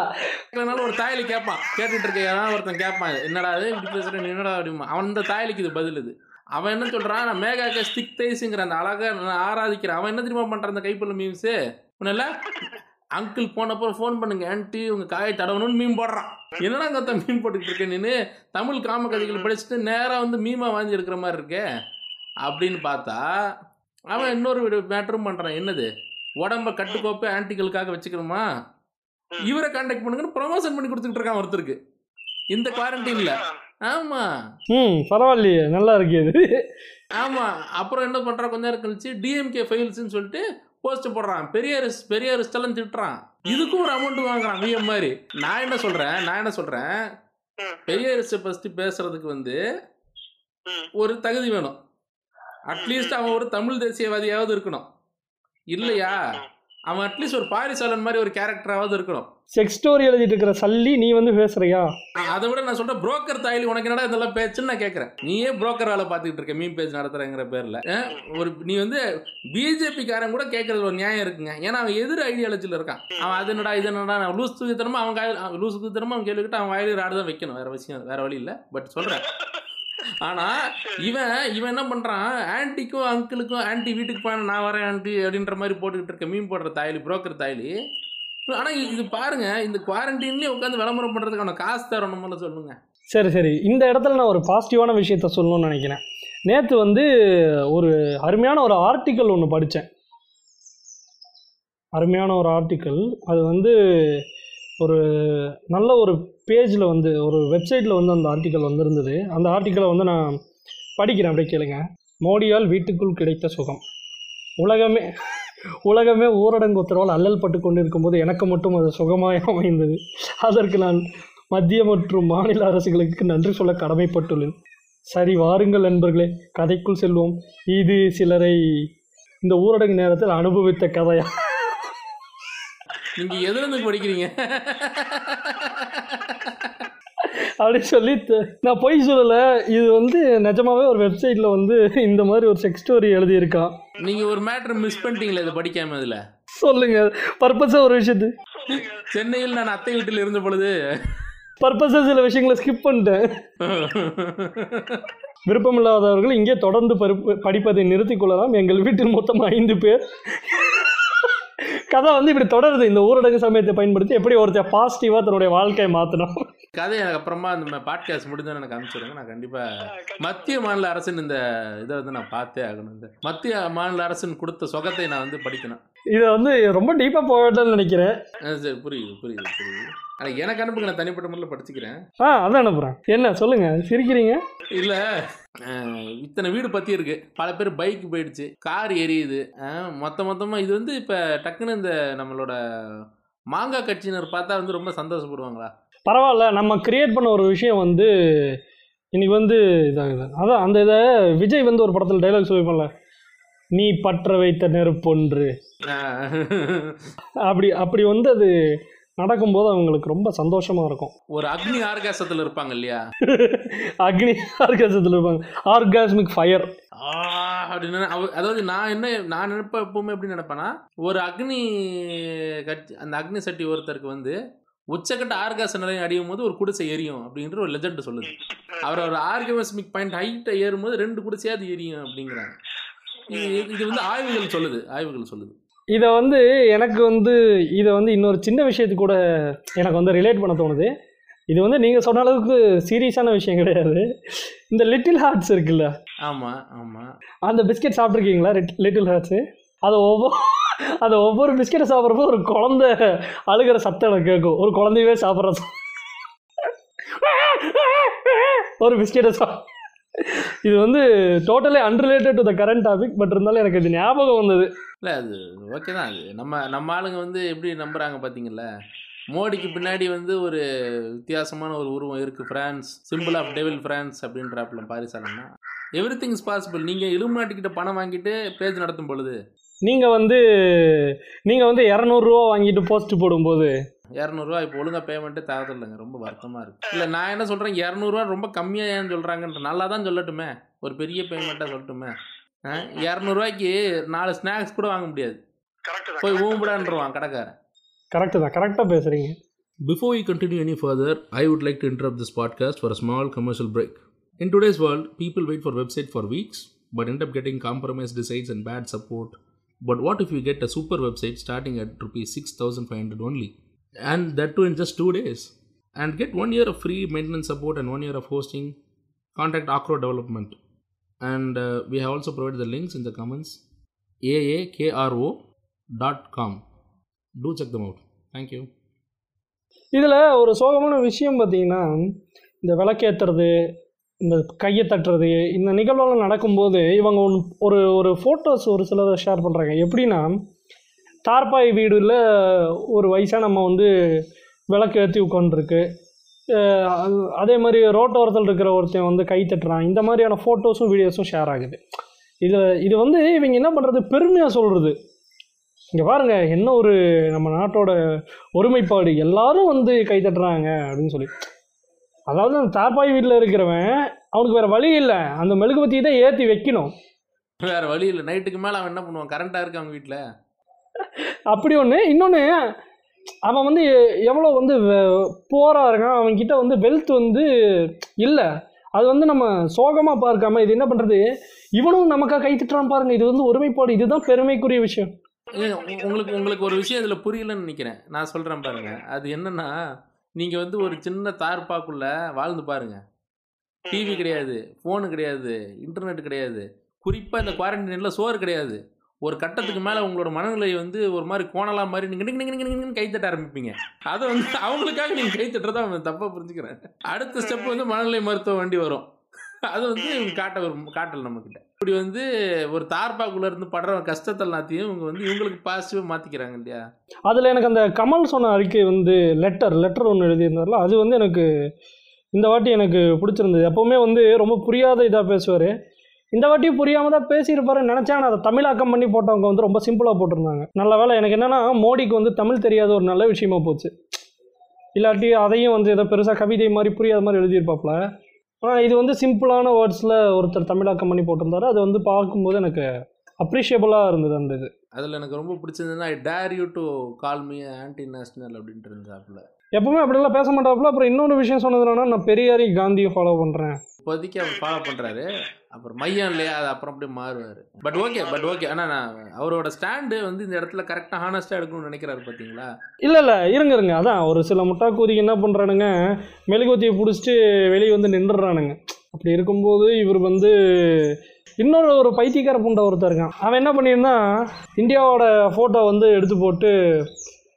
கேட்கலனாலும் ஒரு தாயலி கேட்பான் கேட்டுட்டு இருக்க ஒருத்தன் கேட்பான் என்னடா இது? இப்படி பேசுகிறேன் என்னடா அப்படிமா அவன் இந்த தாயலிக்கு இது பதில் இது. அவன் என்ன சொல்கிறான் நான் மேகாக்க ஸ்டிக் தைஸுங்கிற அந்த அழகாக நான் ஆராதிக்கிறேன். அவன் என்ன தெரியுமா பண்ணுறான் அந்த கைப்புள்ள மீம்ஸு ஒன்றும் அங்கிள் போனப்போ ஃபோன் பண்ணுங்க ஆன்ட்டி உங்கள் காயை தடவணும்னு மீன் போடுறான். என்னடா கத்த மீன் போட்டுக்கிட்டு இருக்கேன் நீ தமிழ் காம கதைகள் படிச்சுட்டு நேராக வந்து மீமா வாங்கி இருக்கிற மாதிரி இருக்கே? அப்படின்னு பார்த்தா அவன் இன்னொரு மேட்டரும் பண்ணுறான் என்னது? உடம்ப கட்டுக்கோப்பு ஆன்டிகளுக்காக வச்சுக்கணுமா? இவரை கான்டாக்ட் பண்ணுங்கன்னு ப்ரொமோஷன் பண்ணி கொடுத்துட்டு இருக்கான் ஒருத்தருக்கு. இந்த குவாரண்டைனில் ஆமா. ம் பரவாயில்லையே நல்லா இருக்கு இது. ஆமா அப்புறம் என்ன பண்றான்? கொஞ்ச நேரம் கழிச்சு டிஎம்கே ஃபைல்ஸ்னு சொல்லிட்டு போஸ்ட் போடுறான். பெரியாரிஸ் பெரியாரிஸ்ட் எல்லாம் திட்டுறான். இதுக்கும் ஒரு அமௌண்ட் வாங்குறான் விஎம் மாதிரி. நான் என்ன சொல்றேன்? நான் என்ன சொல்றேன்? பெரியாரிஸ்ட்டை ஃபர்ஸ்ட் பேசுறதுக்கு வந்து ஒரு தகுதி வேணும். அட்லீஸ்ட் அவன் ஒரு தமிழ் தேசியவாதியாவது இருக்கணும். இல்லையா? அவன் அட்லீஸ்ட் ஒரு பாரிசாலன் மாதிரி ஒரு கேரக்டராவது இருக்கணும். செக்ஸ் ஸ்டோரி எழுதிட்டு இருக்கிற சல்லி நீ வந்து பேசுறியா? அதை விட நான் சொல்றேன் புரோக்கர் தாயலி உனக்கு என்னடா இதெல்லாம் பேச்சுன்னு நான் கேட்கறேன் நீயே புரோக்கர் வேலை பார்த்துக்கிட்டு இருக்க மீன் பேஜ் நடத்துறேங்கிற பேர்ல. ஒரு நீ வந்து பிஜேபி காரன் கூட கேட்கறது ஒரு நியாயம் இருக்குங்க. ஏன்னா அவன் எதிர் ஐடியாலஜியில் இருக்கான். அவன் அது என்னடா இது என்னடா லூஸ் அவன் காயில் அவன் லூஸ் தூக்கித்தனமா அவன் கேள்விக்கிட்டு அவன் வாயில ராடு தான் வைக்கணும். வேற விஷயம் வேற வழி இல்லை. பட் சொல்றேன். ஆனா இவன் இவன் என்ன பண்றான்? ஆன்ட்டிக்கும் அங்கிளுக்கும் ஆன்ட்டி வீட்டுக்கு போன நான் வரேன் ஆன்ட்டி அப்படின்ற மாதிரி போட்டுக்கிட்டு இருக்க மீன் போடுற தாயலி புரோக்கர் தாயலி. ஆனா இது பாருங்க இந்த குவாரண்டைன்லயே உட்காந்து விளம்பரம் பண்றதுக்கான காசு தரணும்னு சொல்லுங்க. சரி சரி. இந்த இடத்துல நான் ஒரு பாசிட்டிவான விஷயத்த சொல்லணும்னு நினைக்கிறேன். நேற்று வந்து ஒரு அருமையான ஒரு ஆர்டிக்கல் ஒன்று படித்தேன் அருமையான ஒரு ஆர்டிக்கல் அது வந்து ஒரு நல்ல ஒரு பேஜில் வந்து ஒரு வெப்சைட்டில் வந்து அந்த ஆர்டிக்கல் வந்திருந்தது. அந்த ஆர்டிக்கலை வந்து நான் படிக்கிறேன் அப்படியே கேளுங்க. மோடியால் வீட்டுக்குள் கிடைத்த சுகம். உலகமே உலகமே ஊரடங்கு உத்தரவால் அல்லல் பட்டு கொண்டு இருக்கும்போது எனக்கு மட்டும் அது சுகமாய் அமைந்தது. அதற்கு நான் மத்திய மற்றும் மாநில அரசுகளுக்கு நன்றி சொல்ல கடமைப்பட்டுள்ளேன். சரி வாருங்கள் நண்பர்களே கதைக்குள் செல்வோம். இது சிலரை இந்த ஊரடங்கு நேரத்தில் அனுபவித்த கதையா? நீங்க எதுல இருந்து படிக்கிறீங்க? அப்படின்னு சொல்லி நான் பொய் சொல்லலை. இது வந்து நிஜமாவே ஒரு வெப்சைட்டில் வந்து இந்த மாதிரி ஒரு செக்ஸ் ஸ்டோரி எழுதியிருக்கான். நீங்க ஒரு மேட்டர் மிஸ் பண்ணிட்டீங்களே இதை படிக்காம இதுல? சொல்லுங்க. பர்பஸாக ஒரு விஷயத்து. சென்னையில் நான் அத்தை வீட்டில் இருந்த பொழுது. பர்பஸாக சில விஷயங்களை ஸ்கிப் பண்ணிட்டேன். விருப்பமில்லாதவர்கள் இங்கே தொடர்ந்து படிப்பதை நிறுத்திக் கொள்ளலாம். எங்கள் வீட்டில் மொத்தம் ஐந்து பேர். கதை வந்து இப்படி தொடருது. இந்த ஊரடங்கு சமயத்தை பயன்படுத்தி எப்படி ஒருத்தர் பாசிட்டிவாக தன்னுடைய வாழ்க்கையை மாற்றணும் கதை எனக்கு அப்புறமா அந்த பாட்காஸ்ட் முடிஞ்சோன்னு எனக்கு அனுப்பிச்சுடுங்க நான் கண்டிப்பா மத்திய மாநில அரசின் இந்த இதை வந்து நான் பார்த்தே ஆகணும். இந்த மத்திய மாநில அரசின் கொடுத்த சொகத்தை நான் வந்து படிக்கணும். இதை வந்து ரொம்ப டீப்பாக போக வேண்டாம்னு நினைக்கிறேன். சரி புரியுது புரியுது புரியுது. ஆனால் எனக்கு அனுப்புங்க. நான் தனிப்பட்ட முறையில் படிச்சுக்கிறேன். ஆ அதான் அனுப்புகிறேன் என்ன சொல்லுங்கள் சிரிக்கிறீங்க? இல்லை. இத்தனை வீடு பற்றி இருக்கு. பல பேர் பைக் போயிடுச்சு. கார் எரியுது. மொத்த மொத்தமாக இது வந்து இப்போ டக்குன்னு இந்த நம்மளோட மாங்காய் கட்சியினர் பார்த்தா வந்து ரொம்ப சந்தோஷப்படுவாங்களா? பரவாயில்ல. நம்ம கிரியேட் பண்ண ஒரு விஷயம் வந்து இன்னைக்கு வந்து இதாகுது அதான் அந்த இதை விஜய் வந்து ஒரு படத்தில் டைலாக் சொல்லிப்போம்ல நீ பற்ற வைத்த நெருப்பொன்று அப்படி அப்படி வந்து அது நடக்கும்போது அவங்களுக்கு ரொம்ப சந்தோஷமாக இருக்கும். ஒரு அக்னி ஆர்காசத்தில் இருப்பாங்க இல்லையா? அக்னி ஆர்காசத்தில் இருப்பாங்க. Orgasmic fire. அப்படின்னு அதாவது நான் என்ன நான் நினைப்ப எப்பவுமே எப்படி நினைப்பேன்னா ஒரு அக்னி கட்சி அந்த அக்னி சட்டி ஒருத்தருக்கு வந்து உச்சக்கட்ட ஆர்காச நிலையம் அடியும் போது ஒரு குடிசை எரியும் அப்படின்ற ஒரு லெஜண்ட் சொல்லுது. அவர் ஒரு ஆர்கமிக் பாயிண்ட் ஹைட்டை ஏறும்போது ரெண்டு குடிசையாவது எரியும் அப்படிங்கிறாங்க. இது இது வந்து ஆய்வுகள் சொல்லுது ஆய்வுகள் சொல்லுது. இதை வந்து எனக்கு வந்து இதை வந்து இன்னொரு சின்ன விஷயத்துக்கு கூட எனக்கு வந்து ரிலேட் பண்ண தோணுது. இது வந்து நீங்கள் சொன்ன அளவுக்கு சீரியஸான விஷயம் கிடையாது. இந்த லிட்டில் ஹார்ட்ஸ் இருக்குல்ல? ஆமா ஆமா. அந்த பிஸ்கெட் சாப்பிட்ருக்கீங்களா லிட்டில் ஹார்ட்ஸு அது ஒவ்வொரு அது ஒவ்வொரு பிஸ்கெட்டை சாப்பிட்றப்போ ஒரு குழந்தை அழுகிற சத்தம் எனக்கு கேட்கும். ஒரு குழந்தையவே சாப்பிட்ற. ஒரு பிஸ்கெட்டை சா இது வந்து totally unrelated to the current topic but இருந்தாலும் எனக்கு இது ஞாபகம் வந்தது. இல்லை அது ஓகே தான். அது நம்ம நம்ம ஆளுங்க வந்து எப்படி நம்புகிறாங்க பார்த்தீங்கல்ல மோடிக்கு பின்னாடி வந்து ஒரு வித்தியாசமான ஒரு உருவம் இருக்குது France symbol of devil France அப்படின்றாப்புல பாரிசாலன்னா எவ்ரி திங் இஸ் பாசிபிள் நீங்கள் இலுமினாட்டிக்கிட்ட பணம் வாங்கிட்டு பேஜ் நடத்தும் பொழுது. நீங்கள் வந்து நீங்கள் வந்து இரநூறுவா வாங்கிட்டு போஸ்ட் போடும்போது? இரநூறுவா இப்போ ஒழுங்காக பேமெண்ட்டே தரதில்லைங்க ரொம்ப வருத்தமாக இருக்குது இல்லை நான் என்ன சொல்கிறேன் இரநூறுவா ரொம்ப கம்மியாக ஏன் சொல்கிறாங்கன்ற நல்லா தான் சொல்லட்டுமே. ஒரு பெரிய பேமெண்ட்டாக சொல்லட்டுமே. இரநூறுவாய்க்கு நாலு ஸ்நாக்ஸ் கூட வாங்க முடியாது. போய் ஊம்பிடான்ருவான் கடைக்காரன். கரெக்டு தான் கரெக்டாக பேசுகிறீங்க Before we continue any further, I would like to interrupt this podcast for a small commercial break. In today's world, people wait for website for weeks but end up getting compromised designs and bad support. But what if you get a super website starting at rupees 6500 only? And that too in just 2 days. And get 1 year of free maintenance support and 1 year of hosting. Contact Acro Development. And uh, we have also provided the links in the comments. aakro.com. Do check them out. Thank you. இதில் ஒரு சோகமான விஷயம் பார்த்தீங்கன்னா இந்த விளக்கேற்றுறது இந்த கையை தட்டுறது இந்த நிகழ்வெல்லாம் நடக்கும்போது இவங்க ஒன் ஒரு ஒரு ஃபோட்டோஸ் ஒரு சிலர் ஷேர் பண்ணுறாங்க எப்படின்னா தார்பாய் வீடுல ஒரு வயசான நம்ம வந்து விளக்கு ஏற்றி உட்காந்துருக்கு அதே மாதிரி ரோட்டோரத்தில் இருக்கிற ஒருத்தன் வந்து கை தட்டுறான். இந்த மாதிரியான ஃபோட்டோஸும் வீடியோஸும் ஷேர் ஆகுது. இது இது வந்து இவங்க என்ன பண்ணுறது பெருமையாக சொல்கிறது இங்கே பாருங்க என்ன ஒரு நம்ம நாட்டோட ஒருமைப்பாடு. எல்லாரும் வந்து கை தட்டுறாங்க அப்படின்னு சொல்லி. அதாவது அந்த தார்பாய் வீட்டில் இருக்கிறவன் அவனுக்கு வேற வழி இல்லை. அந்த மெழுகுபத்தியை தான் ஏற்றி வைக்கணும். வேற வழி இல்லை. நைட்டுக்கு மேலே அவன் என்ன பண்ணுவான்? கரண்ட்டாக இருக்கு அவங்க வீட்டில் அப்படி ஒன்று இன்னொன்று அவன் வந்து எவ்வளோ வந்து போராக இருக்கான். அவன்கிட்ட வந்து வெல்த் வந்து இல்லை. அது வந்து நம்ம சோகமாக பார்க்காம இது என்ன பண்ணுறது இவனும் நமக்காக கை தட்டுறான் பாருங்க. இது வந்து ஒருமைப்பாடு. இதுதான் பெருமைக்குரிய விஷயம். உங்களுக்கு உங்களுக்கு ஒரு விஷயம் இதில் புரியலன்னு நினைக்கிறேன். நான் சொல்கிறேன் பாருங்க. அது என்னன்னா நீங்கள் வந்து ஒரு சின்ன தார்பாக்குள்ள வாழ்ந்து பாருங்க. டிவி கிடையாது ஃபோனு கிடையாது இன்டர்நெட் கிடையாது. குறிப்பாக இந்த குவாரண்டைனில் சோறு கிடையாது. ஒரு கட்டத்துக்கு மேலே உங்களோட மனநிலை வந்து ஒரு மாதிரி கோணலாம் மாதிரி நீங்கள் நிங்க நிங்க நிங்க கை தட்ட ஆரம்பிப்பீங்க. அதை வந்து அவங்களுக்காக நீங்கள் கை தட்டுறதா அவன் தப்பாக புரிஞ்சுக்கிறேன். அடுத்த ஸ்டெப் வந்து மனநிலை மருத்துவ வண்டி வரும். அது வந்து இவங்க காட்ட வரும் காட்டல் நம்மக்கிட்ட இப்படி வந்து ஒரு தார்பாக்குள்ள இருந்து படுற கஷ்டத்தை எல்லாத்தையும் இவங்க வந்து இவங்களுக்கு பாசிட்டிவாக மாற்றிக்கிறாங்க இல்லையா? அதில் எனக்கு அந்த கமல் சொன்ன அறிக்கை வந்து லெட்டர் லெட்டர் ஒன்று எழுதியிருந்தார்ல அது வந்து எனக்கு இந்த வாட்டி எனக்கு பிடிச்சிருந்தது. எப்போவுமே வந்து ரொம்ப புரியாத இதாக பேசுவார். இந்த வாட்டியும் புரியாமல் தான் பேசியிருப்பாருன்னு நினச்சேன். ஆனால் அதை தமிழாக்கம் பண்ணி போட்டவங்க வந்து ரொம்ப சிம்பிளாக போட்டிருந்தாங்க. நல்ல வேலை எனக்கு என்னென்னா மோடிக்கு வந்து தமிழ் தெரியாத ஒரு நல்ல விஷயமா போச்சு. இல்லாட்டி அதையும் வந்து ஏதோ பெருசாக கவிதை மாதிரி புரியாத மாதிரி எழுதியிருப்பாப்புல. ஆனால் இது வந்து சிம்பிளான வேர்ட்ஸில் ஒருத்தர் தமிழாக்கம் பண்ணி போட்டிருந்தாரு. அது வந்து பார்க்கும்போது எனக்கு அப்ரிஷியபிளாக இருந்தது அந்த இது. அதில் எனக்கு ரொம்ப பிடிச்சதுன்னா I dare you to call me anti national அப்படின்ட்டு இருந்தாப்புல எப்பவுமே அப்படிலாம் பேச மாட்டாப்புல. அப்புறம் இன்னொரு விஷயம் சொன்னது என்னன்னா நான் பெரியாரி காந்தியை ஃபாலோ பண்ணுறேன் இப்போதைக்கு அவர் ஃபாலோ பண்ணுறாரு அப்புறம் மையம் இல்லையா அது அப்புறம் அப்படியே மாறுவார். பட் ஓகே பட் ஓகே ஆனால் நான் அவரோட ஸ்டாண்டு வந்து இந்த இடத்துல கரெக்டாக ஹானஸ்ட்டாக எடுக்கணும்னு நினைக்கிறாரு பார்த்தீங்களா? இல்லை இல்லை. இருங்க இருங்க. அதான் ஒரு சில முட்டாக்கூதிக்கு என்ன பண்ணுறானுங்க மெழுகுவத்தியை பிடிச்சிட்டு வெளியே வந்து நின்றுறானுங்க அப்படி இருக்கும்போது இவர் வந்து இன்னொரு ஒரு பைத்தியக்கார புண்டை ஒருத்தர் இருக்கான். அவன் என்ன பண்ணியிருந்தான் இந்தியாவோட ஃபோட்டோ வந்து எடுத்து போட்டு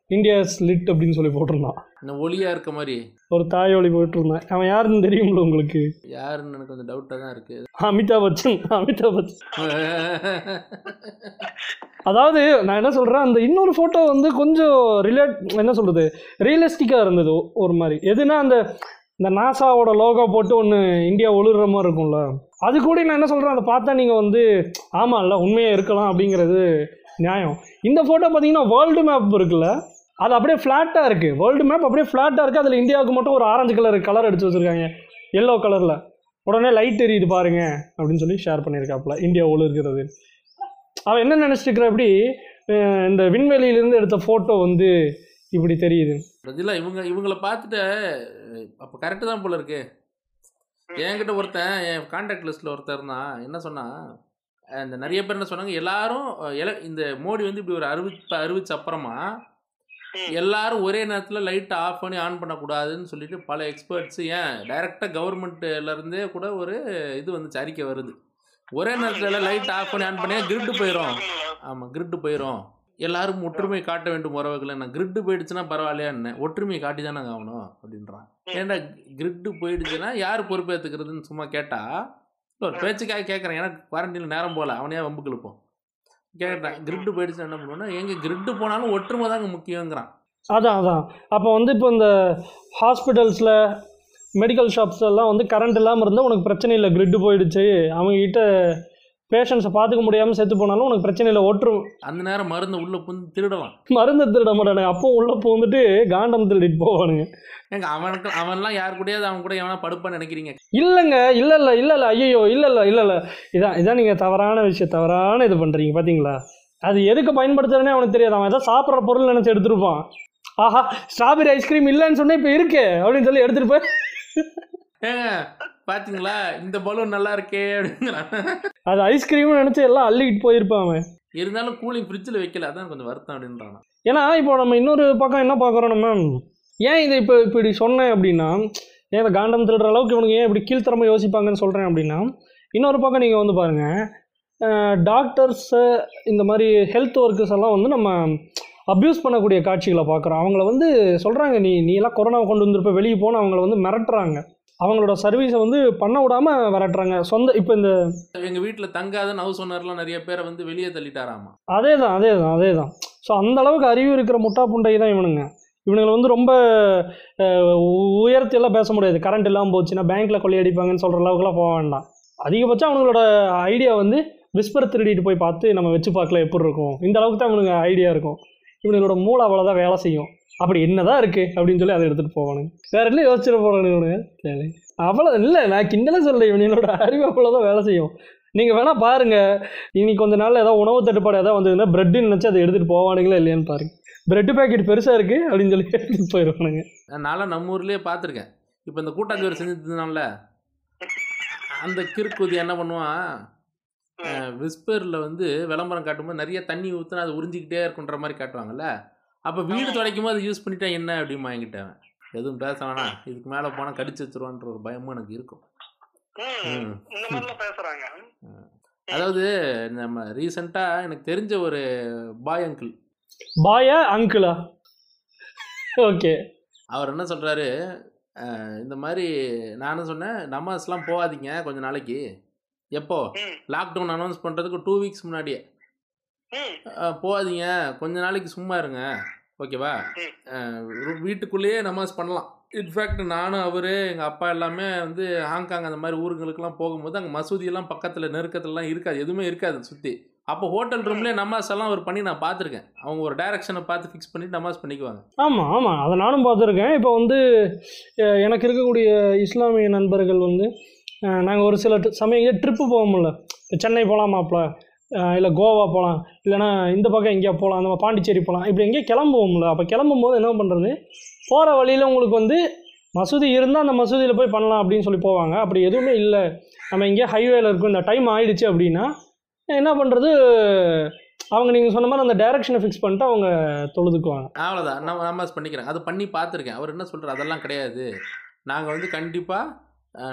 இந்தியாஸ் லிட் அப்படின்னு சொல்லி போட்டிருந்தான். இந்த ஒளியாக இருக்க மாதிரி. ஒரு தாய் ஒளி போட்டிருந்தான் அவன் யாருன்னு தெரியும்ல உங்களுக்கு? யாருன்னு எனக்கு கொஞ்சம் டவுட்டாக தான் இருக்குது அமிதாப் பச்சன் அமிதாப் பச்சன். அதாவது நான் என்ன சொல்கிறேன் அந்த இன்னொரு ஃபோட்டோ வந்து கொஞ்சம் ரிலேட் என்ன சொல்கிறது ரியலிஸ்டிக்காக இருந்தது ஒரு மாதிரி. எதுனா அந்த இந்த நாசாவோட லோகோ போட்டு ஒன்று இந்தியா ஒளிர்ற மாதிரி இருக்கும்ல. அது கூட நான் என்ன சொல்கிறேன் அதை பார்த்தா நீங்கள் வந்து ஆமாம்ல உண்மையாக இருக்கலாம் அப்படிங்கிறது நியாயம். இந்த ஃபோட்டோ பார்த்தீங்கன்னா வேர்ல்டு மேப் இருக்குல்ல. அது அப்படியே ஃப்ளாட்டாக இருக்குது வேர்ல்டு மேப் அப்படியே ஃப்ளாட்டாக இருக்குது அதில் இந்தியாவுக்கு மட்டும் ஒரு ஆரஞ்சு கலர் கலர் அடித்து வச்சுருக்காங்க. எல்லோ கலரில் உடனே லைட் எரியுது பாருங்க. அப்படின்னு சொல்லி ஷேர் பண்ணியிருக்காப்புல இந்தியா இருக்கிறது. அவன் என்ன நினச்சிட்டு அப்படி இந்த விண்வெளியிலேருந்து எடுத்த ஃபோட்டோ வந்து இப்படி தெரியுது. இல்லை இவங்க இவங்கள பார்த்துட்டு அப்போ கரெக்டு தான் போல இருக்கு. என்கிட்ட ஒருத்தன் என் கான்டாக்ட் லிஸ்ட்டில் ஒருத்தர் இருந்தான். என்ன சொன்னால் இந்த நிறைய பேர் என்ன சொன்னாங்க எல்லாரும் எல இந்த மோடி வந்து இப்படி ஒரு அறிவிப்பை அறிவிச்ச அப்புறமா எல்லாரும் ஒரே நேரத்தில் லைட்டை ஆஃப் பண்ணி ஆன் பண்ணக்கூடாதுன்னு சொல்லிட்டு பல எக்ஸ்பர்ட்ஸ் ஏன் டைரெக்டாக கவர்மெண்ட்லேருந்தே கூட ஒரு இது வந்துச்சு அறிக்கை வருது. ஒரே நேரத்தில் லைட் ஆஃப் பண்ணி ஆன் பண்ணி கிரிட்டு போயிடும் ஆமாம் கிரிட்டு போயிடும் எல்லாரும் ஒற்றுமை காட்ட வேண்டும் உறவுகளை நான் கிரிட்டு போயிடுச்சுன்னா பரவாயில்லையா என்ன? ஒற்றுமையை காட்டி தானே ஆகணும் அப்படின்றான். ஏன்டா கிரிட்டு போயிடுச்சுன்னா யார் பொறுப்பேற்றுக்கிறதுன்னு சும்மா கேட்டா? இல்ல, ஒரு பேச்சுக்காக கேட்குறேன் எனக்கு குவாரண்டைனில் நேரம் போகல அவனையா வம்புக்கு இழுப்போம். கேட்டேன். கிரிட்டு போயிடுச்சுன்னா என்ன பண்ணுவோம்னா எங்க கிரிட்டு போனாலும் ஒற்றுமை தாங்க முக்கியங்கிறான். அதான் அதான். அப்போ வந்து இப்போ இந்த ஹாஸ்பிட்டல்ஸில் மெடிக்கல் ஷாப்ஸ்லாம் வந்து கரண்ட் இல்லாமல் இருந்தால் உனக்கு பிரச்சனை இல்லை. கிரிட்டு போயிடுச்சு. அவங்ககிட்ட பேஷண்ட்ஸை பார்த்துக்க முடியாமல் செத்து போனாலும் உனக்கு பிரச்சனை இல்லை ஒற்று அந்த நேரம் மருந்து உள்ள புந்து திருடலாம். மருந்து திருட மாட்டானுங்க அப்போ உள்ளே வந்துட்டு காண்டம் திருடிட்டு போவானுங்க. ஏங்க அவனுக்கு அவன்லாம் யார் கூடயாவது அவன் கூட எவனா படுப்பான்னு நினைக்கிறீங்க? இல்லைங்க இல்லை இல்லை இல்லை இல்லை ஐயோ இல்லை இல்லை இல்லை இல்லை இதான் இதான் நீங்கள் தவறான விஷயம் தவறான இது பண்ணுறீங்க பார்த்தீங்களா அது எதுக்கு பயன்படுத்துறதுனே அவனுக்கு தெரியாது. அவன் ஏதோ சாப்பிட்ற பொருள் நினச்சி எடுத்துருப்பான். ஆஹா ஸ்ட்ராபெரி ஐஸ்கிரீம் இல்லைன்னு சொன்னே இப்போ இருக்கு அப்படின்னு சொல்லி எடுத்துகிட்டு போய் ஏங்க பாத்தீங்களா? இந்த பலூன் நல்லா இருக்கே அப்படிங்கிறான். அது ஐஸ்கிரீம்னு நினச்சி எல்லாம் அள்ளிக்கிட்டு போயிருப்பான் அவன். இருந்தாலும் கூலிங் ஃப்ரிட்ஜில் வைக்கல அதான் கொஞ்சம் வருத்தம் அப்படின்றான். ஏன்னா இப்போ நம்ம இன்னொரு பக்கம் என்ன பார்க்குறோம் நம்ம? ஏன் இதை இப்போ இப்படி சொன்னேன் அப்படின்னா ஏன் இந்த காண்டம் திருடுற அளவுக்கு இவனுக்கு ஏன் இப்படி கீழ்த்தரமாக யோசிப்பாங்கன்னு சொல்கிறேன் அப்படின்னா இன்னொரு பக்கம் நீங்கள் வந்து பாருங்கள் டாக்டர்ஸு இந்த மாதிரி ஹெல்த் ஒர்க்கர்ஸ் எல்லாம் வந்து நம்ம அப்யூஸ் பண்ணக்கூடிய காட்சிகளை பார்க்குறோம் அவங்கள வந்து சொல்கிறாங்க நீ நீ எல்லாம் கொரோனாவை கொண்டு வந்திருப்ப வெளியே போன அவங்கள வந்து மிரட்டுறாங்க. அவங்களோட சர்வீஸை வந்து பண்ண விடாமல் மிரட்டுறாங்க சொந்த இப்போ இந்த எங்க வீட்டுல தங்காதன்னு ஹவுஸ் ஓனர்லாம் நிறைய பேரை வந்து வெளியே தள்ளிட்டாராமா? அதே தான் அதே தான் அதே தான் ஸோ அந்த அளவுக்கு அறிவு இருக்கிற முட்டா புண்டை தான் இவனுங்க. இவனுங்களை வந்து ரொம்ப அஹ், உ- உயர்த்தி எல்லாம் பேச முடியாது. கரண்ட் இல்லாமல் போச்சுன்னா பேங்க்கில் கொள்ளையடிப்பாங்கன்னு சொல்கிற அளவுக்குலாம் போக வேண்டாம். அதிகபட்சம் அவங்களோட ஐடியா வந்து விஸ்பர் திருடிட்டு போய் பார்த்து நம்ம வச்சு பார்க்கல எப்படி இருக்கும். இந்த அளவுக்கு தான் இவனுங்க ஐடியா இருக்கும். இவனுங்களோட மூளை அவ்வளோதான் வேலை செய்யும். அப்படி என்னதான் இருக்கு அப்படின்னு சொல்லி அதை எடுத்துகிட்டு போவானுங்க. வேற என்ன யோசிச்சுட்டு இவனுங்க கேளு. அவ்வளோ இல்லை நான் கிண்டலே சொல்ல இவனோட அறிவு அவ்வளோதான் வேலை செய்யும். நீங்கள் வேணால் பாருங்கள் இனி கொஞ்ச நாள் ஏதாவது உணவு தட்டுப்பாடு ஏதாவது வந்ததுன்னா பிரெட்டுன்னு நினச்சி அதை எடுத்துகிட்டு போவானுங்களா இல்லையான்னு பாருங்க. பிரெட் பாக்கெட் பெருசாக இருக்குது அப்படின்னு சொல்லி எடுத்துகிட்டு போயிடுவானுங்க நான்லாம் நம்ம ஊர்லயே பார்த்துருக்கேன். இப்போ இந்த கூட்டாஞ்சோறு செஞ்சுருந்தான்ல அந்த கிறுக்குதி என்ன பண்ணுவான்? விஸ்பரில் வந்து விளம்பரம் காட்டும்போது நிறைய தண்ணி ஊற்றுனா அது உறிஞ்சிக்கிட்டே இருக்குன்ற மாதிரி காட்டுவாங்கல்ல? அப்போ வீடு துடைக்கும் போது யூஸ் பண்ணிட்டா என்ன அப்படிமா என்கிட்ட அவன். எதுவும் பேச வேணாம் இதுக்கு மேலே போனால் கடிச்சு வச்சிருவான்ற ஒரு பயமும் எனக்கு இருக்கும். பேசுறாங்க. அதாவது நம்ம ரீசெண்டாக எனக்கு தெரிஞ்ச ஒரு பாய் அங்கிள் பாயா அங்கிளா ஓகே அவர் என்ன சொல்கிறாரு இந்த மாதிரி நானும் சொன்னேன் நமாஸ்லாம் போகாதீங்க கொஞ்ச நாளைக்கு. எப்போ? லாக்டவுன் அனௌன்ஸ் பண்ணுறதுக்கு டூ வீக்ஸ் முன்னாடியே. போகாதீங்க. கொஞ்ச நாளைக்கு சும்மா இருங்க. ஓகேவா? வீட்டுக்குள்ளேயே நமாஸ் பண்ணலாம். இன்ஃபேக்ட் நானும் அவர் எங்கள் அப்பா எல்லாமே வந்து ஹாங்காங் அந்த மாதிரி ஊருங்களுக்கெல்லாம் போகும்போது அங்கே மசூதியெல்லாம் பக்கத்தில் நெருக்கத்துலலாம் இருக்காது. எதுவுமே இருக்காது சுற்றி அப்போ ஹோட்டல் ரூம்லேயே நமாஸ் எல்லாம் அவர் பண்ணி நான் பார்த்துருக்கேன். அவங்க ஒரு டைரக்ஷனை பார்த்து ஃபிக்ஸ் பண்ணிட்டு நமாஸ் பண்ணிக்குவாங்க. ஆமாம் ஆமாம் அதை நானும் பார்த்துருக்கேன். இப்போ வந்து எனக்கு இருக்கக்கூடிய இஸ்லாமிய நண்பர்கள் வந்து நாங்கள் ஒரு சில சமயம் ட்ரிப்பு போவோம்ல. இப்போ சென்னை போகலாமாப்ல இல்லை கோவா போகலாம் இல்லைன்னா இந்த பக்கம் எங்கேயா போகலாம் நம்ம பாண்டிச்சேரி போகலாம் இப்படி எங்கேயோ கிளம்புவோம்ல. அப்போ கிளம்பும் போது என்ன பண்ணுறது போகிற வழியில் உங்களுக்கு வந்து மசூதி இருந்தால் அந்த மசூதியில் போய் பண்ணலாம் அப்படின்னு சொல்லி போவாங்க. அப்படி எதுவுமே இல்லை. நம்ம எங்கேயோ ஹைவேல இருக்கும். இந்த டைம் ஆயிடுச்சு அப்படின்னா என்ன பண்ணுறது அவங்க நீங்கள் சொன்ன மாதிரி அந்த டைரக்ஷனை ஃபிக்ஸ் பண்ணிட்டு அவங்க தொழுதுக்குவாங்க. அவ்வளோதான் நம்ம நம்ம பண்ணிக்கிறேன் அதை பண்ணி பார்த்துருக்கேன். அவர் என்ன சொல்கிறார் அதெல்லாம் கிடையாது. நாங்கள் வந்து கண்டிப்பாக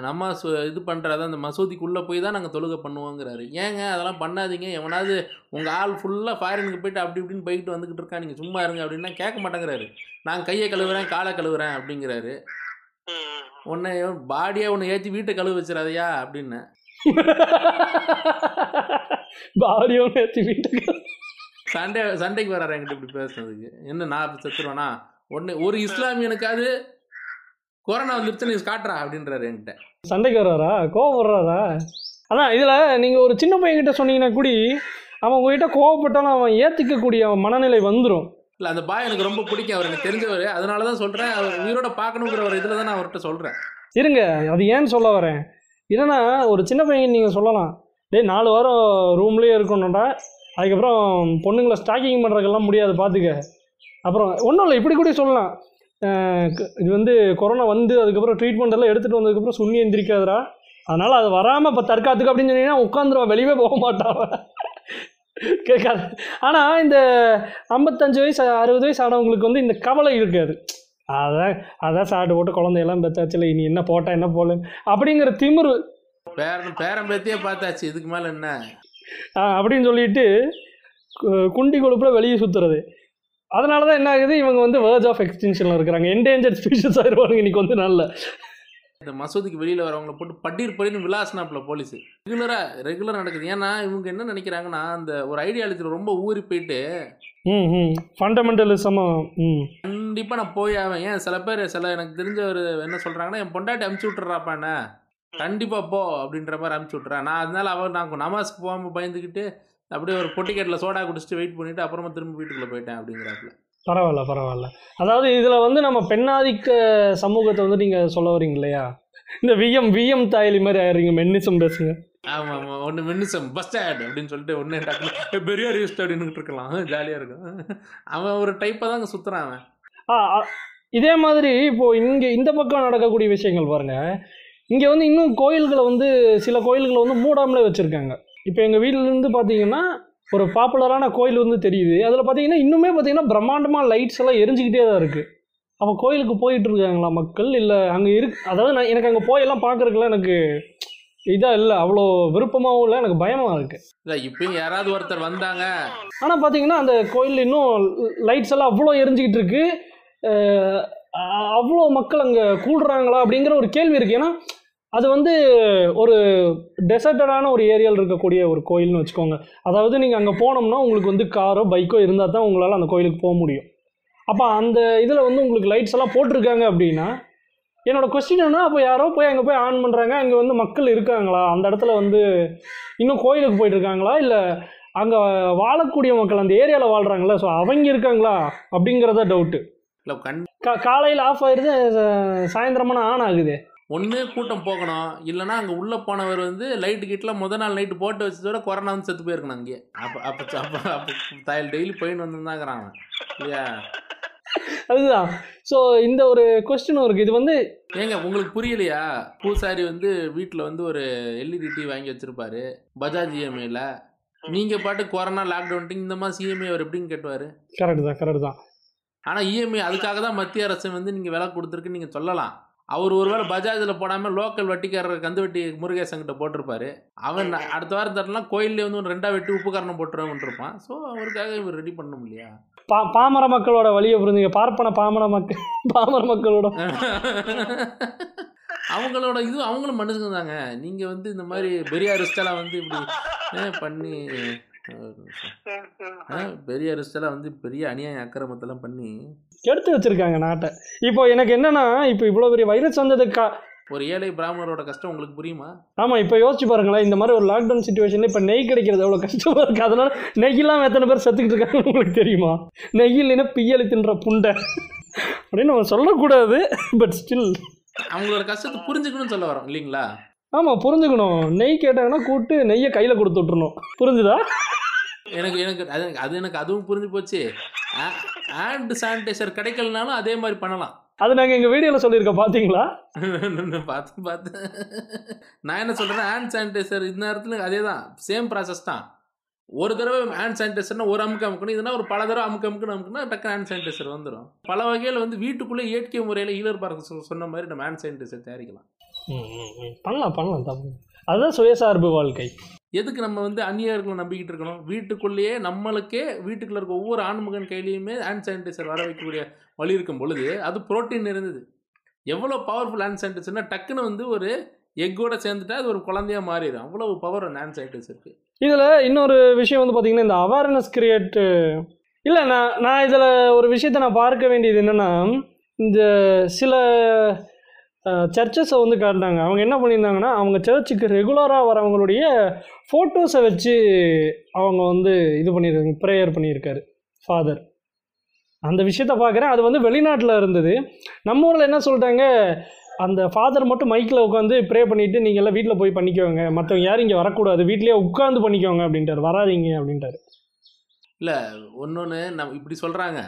நம்ம இது பண்ணுறது அந்த மசூதிக்குள்ளே போய் தான் நாங்கள் தொழுகை பண்ணுவோங்கிறாரு. ஏங்க அதெல்லாம் பண்ணாதீங்க. எவனாவது உங்கள் ஆள் ஃபுல்லாக ஃபாரினுக்கு போயிட்டு அப்படி இப்படின்னு போயிட்டு வந்துக்கிட்டு இருக்கா நீங்கள் சும்மா இருங்க அப்படின்னா கேட்க மாட்டேங்கிறாரு. நான் கையை கழுவுறேன் காலை கழுவுறேன் அப்படிங்கிறாரு. உன்னை பாடியாக ஒன்று ஏற்றி வீட்டை கழுவ வச்சிடாதயா அப்படின்னு. பாடியோ நேற்று வீட்டுக்கு சண்டே சண்டைக்கு வராரு என்கிட்ட இப்படி பேசுனதுக்கு. என்ன நான் செத்துருவேனா? ஒன்று ஒரு இஸ்லாமியனுக்காவது கொரோனா வந்துருச்சு நீ காட்டுறா அப்படின்றாரு என்கிட்ட. சண்டைக்கு வர்றாரா கோவம் வர்றாரா? அதான் இதில் நீங்கள் ஒரு சின்ன பையன்கிட்ட சொன்னீங்கன்னா கூடி அவன் உங்ககிட்ட கோவப்பட்டாலும் அவன் ஏற்றுக்கக்கூடிய அவன் மனநிலை வந்துடும் இல்லை அந்த பாய் எனக்கு ரொம்ப பிடிக்கும். அவர் எனக்கு தெரிஞ்சவர். அதனால தான் சொல்கிறேன் அவர் உயிரோட பார்க்கணுங்கிற ஒரு இதில் தான் நான் அவர்கிட்ட சொல்கிறேன் இருங்க அது ஏன்னு சொல்ல வரேன். என்னன்னா ஒரு சின்ன பையன் நீங்கள் சொல்லலாம். டேய் நாலு வாரம் ரூம்லேயே இருக்கணும்டா. அதுக்கப்புறம் பொண்ணுங்களை ஸ்டாக்கிங் பண்ணுறதுக்கெல்லாம் முடியாது பார்த்துக்க அப்புறம் ஒன்றும் இல்லை இப்படி கூட சொல்லலாம். இது வந்து கொரோனா வந்து அதுக்கப்புறம் ட்ரீட்மெண்ட் எல்லாம் எடுத்துகிட்டு வந்ததுக்கப்புறம் சுண்ணி எந்திரிக்காதுடா. அதனால் அது வராமல் இப்போ தற்காத்துக்கு அப்படின்னு சொன்னீங்கன்னா உட்காந்துருவா வெளியவே போக மாட்டான் கேட்காது. ஆனால் இந்த ஐம்பத்தஞ்சு வயசு அறுபது வயசு ஆனவங்களுக்கு வந்து இந்த கவலை இருக்காது அதான் அதான் சாப்பிட்டு போட்டு குழந்தையெல்லாம் பெத்தாச்சுல இனி என்ன போட்டா என்ன போல அப்படிங்கிற திமிரு. பேரன் பேரன் பேத்தியே பார்த்தாச்சு இதுக்கு மேலே என்ன? அப்படின்னு சொல்லிட்டு குண்டி கொழுப்புல வெளியே சுற்றுறது அதனால தான் என்ன ஆகுது? இவங்க வந்து வேர்ஜ் ஆஃப் எக்ஸ்டென்ஷனில் இருக்கிறாங்க. என்டேஞ்சர் ஸ்பீஷஸ் ஆயிடுவாங்க இன்னைக்கு வந்து நல்ல இந்த மசூதிக்கு வெளியில் வரவங்கள போட்டு பட்டீர் படின்னு விலாசனாப்புல போலீஸ் ரெகுலராக ரெகுலராக நடக்குது. ஏன்னா இவங்க என்ன நினைக்கிறாங்கன்னா அந்த ஒரு ஐடியாலஜியில் ரொம்ப ஊறி போயிட்டு ம் ம். ஃபண்டமெண்டலிசமாக ம். கண்டிப்பாக நான் போய் ஆவேன். ஏன்? சில பேர் சில எனக்கு தெரிஞ்ச ஒரு என்ன சொல்கிறாங்கன்னா என் பொண்டாட்டி அமுச்சு விட்டுறாப்பா என்ன? கண்டிப்பாக போ அப்படின்ற மாதிரி அமுச்சு விட்றேன் நான் அதனால அவன் நான் நமாஸ்க்கு போகாமல் பயந்துக்கிட்டு அப்படியே ஒரு பொட்டிக்கெட்டில் சோடா குடிச்சிட்டு வெயிட் பண்ணிவிட்டு அப்புறமா திரும்ப வீட்டுக்குள்ளே போயிட்டேன் அப்படிங்கிறாப்புல. பரவாயில்ல பரவாயில்ல. அதாவது இதில் வந்து நம்ம பெண்ணாதிக்க சமூகத்தை வந்து நீங்கள் சொல்ல வரீங்க இல்லையா? இந்த விஎம் விஎம் தாயலி மாதிரி ஆயிடுறீங்க மென்னிசம் பேசுங்க. ஆமாம் ஆமாம் ஒன்று மின்னிசம் பஸ் ஸ்டாண்ட் அப்படின்னு சொல்லிட்டு ஒன்று டக்குனு பெரியார் யூஸ்ட் அப்படின்னுட்டு இருக்கலாம். ஜாலியாக இருக்கும். அவன் ஒரு டைப்பாக தாங்க சுற்றுறான் அவன். ஆ இதே மாதிரி இப்போது இங்கே இந்த பக்கம் நடக்கக்கூடிய விஷயங்கள் பாருங்க. இங்கே வந்து இன்னும் கோயில்களை வந்து சில கோயில்களை வந்து மூடாமலே வச்சுருக்காங்க. இப்போ எங்கள் வீட்டிலேருந்து பார்த்தீங்கன்னா ஒரு பாப்புலரான கோயில் வந்து தெரியுது. அதில் பார்த்தீங்கன்னா இன்னுமே பார்த்தீங்கன்னா பிரம்மாண்டமாக லைட்ஸ் எல்லாம் எரிஞ்சுக்கிட்டே தான் இருக்குது அப்போ கோயிலுக்கு போயிட்டு இருக்காங்களா மக்கள்? இல்லை அங்கே இருக்கு அதாவது நான் எனக்கு அங்கே போயெல்லாம் பார்க்குறதுக்குலாம் எனக்கு இதாக இல்லை. அவ்வளோ விருப்பமாகவும் இல்லை எனக்கு பயமாக இருக்குது இல்லை இப்பயும் யாராவது ஒருத்தர் வந்தாங்க. ஆனால் பார்த்தீங்கன்னா அந்த கோயில் இன்னும் லைட்ஸ் எல்லாம் அவ்வளோ எரிஞ்சிக்கிட்டு இருக்கு. அவ்வளோ மக்கள் அங்கே கூடுறாங்களா அப்படிங்கிற ஒரு கேள்வி இருக்குது ஏன்னா அது வந்து ஒரு டெசர்டடான ஒரு ஏரியாவில் இருக்கக்கூடிய ஒரு கோயில்னு வச்சுக்கோங்க. அதாவது நீங்கள் அங்கே போனோம்னா உங்களுக்கு வந்து காரோ பைக்கோ இருந்தால் தான் உங்களால் அந்த கோயிலுக்கு போக முடியும். அப்போ அந்த இதில் வந்து உங்களுக்கு லைட்ஸ் எல்லாம் போட்டிருக்காங்க அப்படின்னா என்னோட கொஸ்டின் என்ன அப்போ யாரோ போய் அங்கே போய் ஆன் பண்ணுறாங்க அங்கே வந்து மக்கள் இருக்காங்களா? அந்த இடத்துல வந்து இன்னும் கோயிலுக்கு போயிட்டு இருக்காங்களா இல்லை அங்கே வாழக்கூடிய மக்கள் அந்த ஏரியாவில் வாழ்கிறாங்களா ஸோ அவங்க இருக்காங்களா? அப்படிங்கிறத டவுட்டு இல்லை கண் கா காலையில் ஆஃப் ஆயிடுது சாயந்தரமான ஆன் ஆகுது. ஒன்று கூட்டம் போகணும். இல்லைன்னா அங்கே உள்ளே போனவர் வந்து லைட்டு கிட்டலாம் முத நாள் நைட்டு போட்டு வச்சதோட கொரோனா வந்து செத்து போயிருக்கணும் அங்கேயே. அப்போ அப்போ அப்போ அப்போ தாயல் டெய்லி போயின்னு வந்துருந்தாங்கிறான் அவன் இல்லையா? அதுதான். ஸோ இந்த ஒரு கொஸ்டினும் இருக்குது இது வந்து ஏங்க உங்களுக்கு புரியலையா? பூசாரி வந்து வீட்டில் வந்து ஒரு எல்இடி டிவி வாங்கி வச்சிருப்பாரு பஜாஜ் இஎம்ஐல நீங்கள் பாட்டு கொரோனா லாக்டவுன் இந்த மாதிரி சிஎம்ஐ அவர் எப்படின்னு கேட்டுவார்? கரெக்டு தான் கரெக்டு தான். ஆனால் இஎம்ஐ அதுக்காக தான் மத்திய அரசு வந்து நீங்கள் விலை கொடுத்துருக்குன்னு நீங்கள் சொல்லலாம். அவர் ஒருவேளை பஜாஜில் போடாமல் லோக்கல் வட்டிக்காரர் கந்து வெட்டி முருகேசன் கிட்ட போட்டிருப்பாரு. அவன் அடுத்த வாரம் தரலாம் கோயிலே வந்து ஒரு ரெண்டா வெட்டி உப்பு காரணம் போட்டுருவான் இருப்பான் ஸோ அவருக்காக இவர் ரெடி பண்ணணும் இல்லையா? பா பாமர மக்களோட வழியை புரிஞ்சுங்க. பார்ப்பன பாமர மக்கள் பாமர மக்களோட. அவங்களோட இது அவங்களும் மனுஷங்க தாங்க. நீங்கள் வந்து இந்த மாதிரி பெரியார் ரிஸ்டெல்லாம் வந்து இப்படி பண்ணி பெரியார் ரிஸ்டெல்லாம் வந்து பெரிய அநியாய அக்கிரமத்தெல்லாம் பண்ணி எடுத்து வச்சிருக்காங்க நாட்டை. இப்போ எனக்கு என்னன்னா இப்போ இவ்வளோ பெரிய வைரஸ் வந்ததுக்கு? கா ஒரு ஏழை பிராமணரோட கஷ்டம் உங்களுக்கு புரியுமா? ஆமாம் இப்போ யோசிச்சு பாருங்களேன் இந்த மாதிரி ஒரு லாக்டவுன் சுச்சுவேஷனில் இப்போ நெய் கிடைக்கிறது எவ்வளோ கஷ்டமாக இருக்குது அதனால நெய் இல்லாமல் எத்தனை பேர் செத்துக்கிட்டு இருக்காங்க உங்களுக்கு தெரியுமா? நெய் இல்லைன்னா பியலி தின்ற புண்டை. அப்படின்னு நம்ம சொல்லக்கூடாது பட் ஸ்டில் அவங்களோட கஷ்டத்தை புரிஞ்சுக்கணும்னு சொல்ல வரோம் இல்லைங்களா? ஆமாம் புரிஞ்சுக்கணும். நெய் கேட்டாங்கன்னா கூப்பிட்டு நெய்யை கையில் கொடுத்து விட்றணும் புரிஞ்சுதா? எனக்கு எனக்கு அது அது எனக்கு அதுவும் புரிஞ்சு போச்சு. ஹேண்ட் சானிடைசர் கிடைக்கலனாலும் அதே மாதிரி பண்ணலாம். அது நாங்கள் எங்கள் வீடியோவில் சொல்லியிருக்கோம் பார்த்தீங்களா பார்த்து பார்த்து நான் என்ன சொல்கிறேன் ஹேண்ட் சானிடைசர் இந்த நேரத்தில் அதே தான் சேம் ப்ராசஸ் தான். ஒரு தடவை ஹேண்ட் சானிடைசர்னா ஒரு அமுக்கு அமுக்கணும் இதுனா ஒரு பல தடவை அமுக்கு அமுக்குன்னு அமுக்குனா டக்கு ஹேண்ட் சானிடைசர் வந்துடும் பல வகையில் வந்து வீட்டுக்குள்ளே இயற்கை முறையில் ஈழர் பார்க்க சொன்ன மாதிரி நம்ம ஹேண்ட் சானிடைசர் தயாரிக்கலாம். பண்ணலாம் பண்ணலாம் தப்பு அதுதான் சுயசார்பு வாழ்க்கை. எதுக்கு நம்ம வந்து அந்நியர்களை நம்பிக்கிட்டு இருக்கணும்? வீட்டுக்குள்ளேயே நம்மளுக்கே வீட்டுக்குள்ள இருக்க ஒவ்வொரு ஆண்மகன் கையிலையுமே ஹேண்ட் சானிடைசர் வர வைக்கக்கூடிய வழி இருக்கும் பொழுது அது புரோட்டீன் இருந்தது எவ்வளோ பவர்ஃபுல் ஹேண்ட் சானிடைசர்னா டக்குன்னு வந்து ஒரு எக்கோட சேர்ந்துட்டா அது ஒரு குழந்தையா மாறிடும். அவ்வளோ பவர் அந்த ஹேண்ட் சானிடைசருக்கு இதில் இன்னொரு விஷயம் வந்து பார்த்தீங்கன்னா இந்த அவேர்னஸ் கிரியேட்டு இல்லை நான் நான் இதில் ஒரு விஷயத்தை நான் பார்க்க வேண்டியது என்னென்னா இந்த சில சர்ச்சஸை வந்து காட்டினாங்க. அவங்க என்ன பண்ணியிருந்தாங்கன்னா அவங்க சர்ச்சுக்கு ரெகுலராக வரவங்களுடைய ஃபோட்டோஸை வச்சு அவங்க வந்து இது பண்ணியிருக்காங்க ப்ரேயர் பண்ணியிருக்காரு ஃபாதர் அந்த விஷயத்த பார்க்குறேன். அது வந்து வெளிநாட்டில் இருந்தது. நம்ம ஊரில் என்ன சொல்லிட்டாங்க அந்த ஃபாதர் மட்டும் மைக்கில் உட்காந்து ப்ரே பண்ணிவிட்டு நீங்கள் எல்லாம் வீட்டில் போய் பண்ணிக்கோங்க. மற்றவங்க யாரும் இங்கே வரக்கூடாது. வீட்லேயே உட்காந்து பண்ணிக்கோங்க அப்படின்ட்டார். வராதீங்க அப்படின்ட்டாரு. ஒன்னொன்று நம்ம இப்படி சொல்கிறாங்க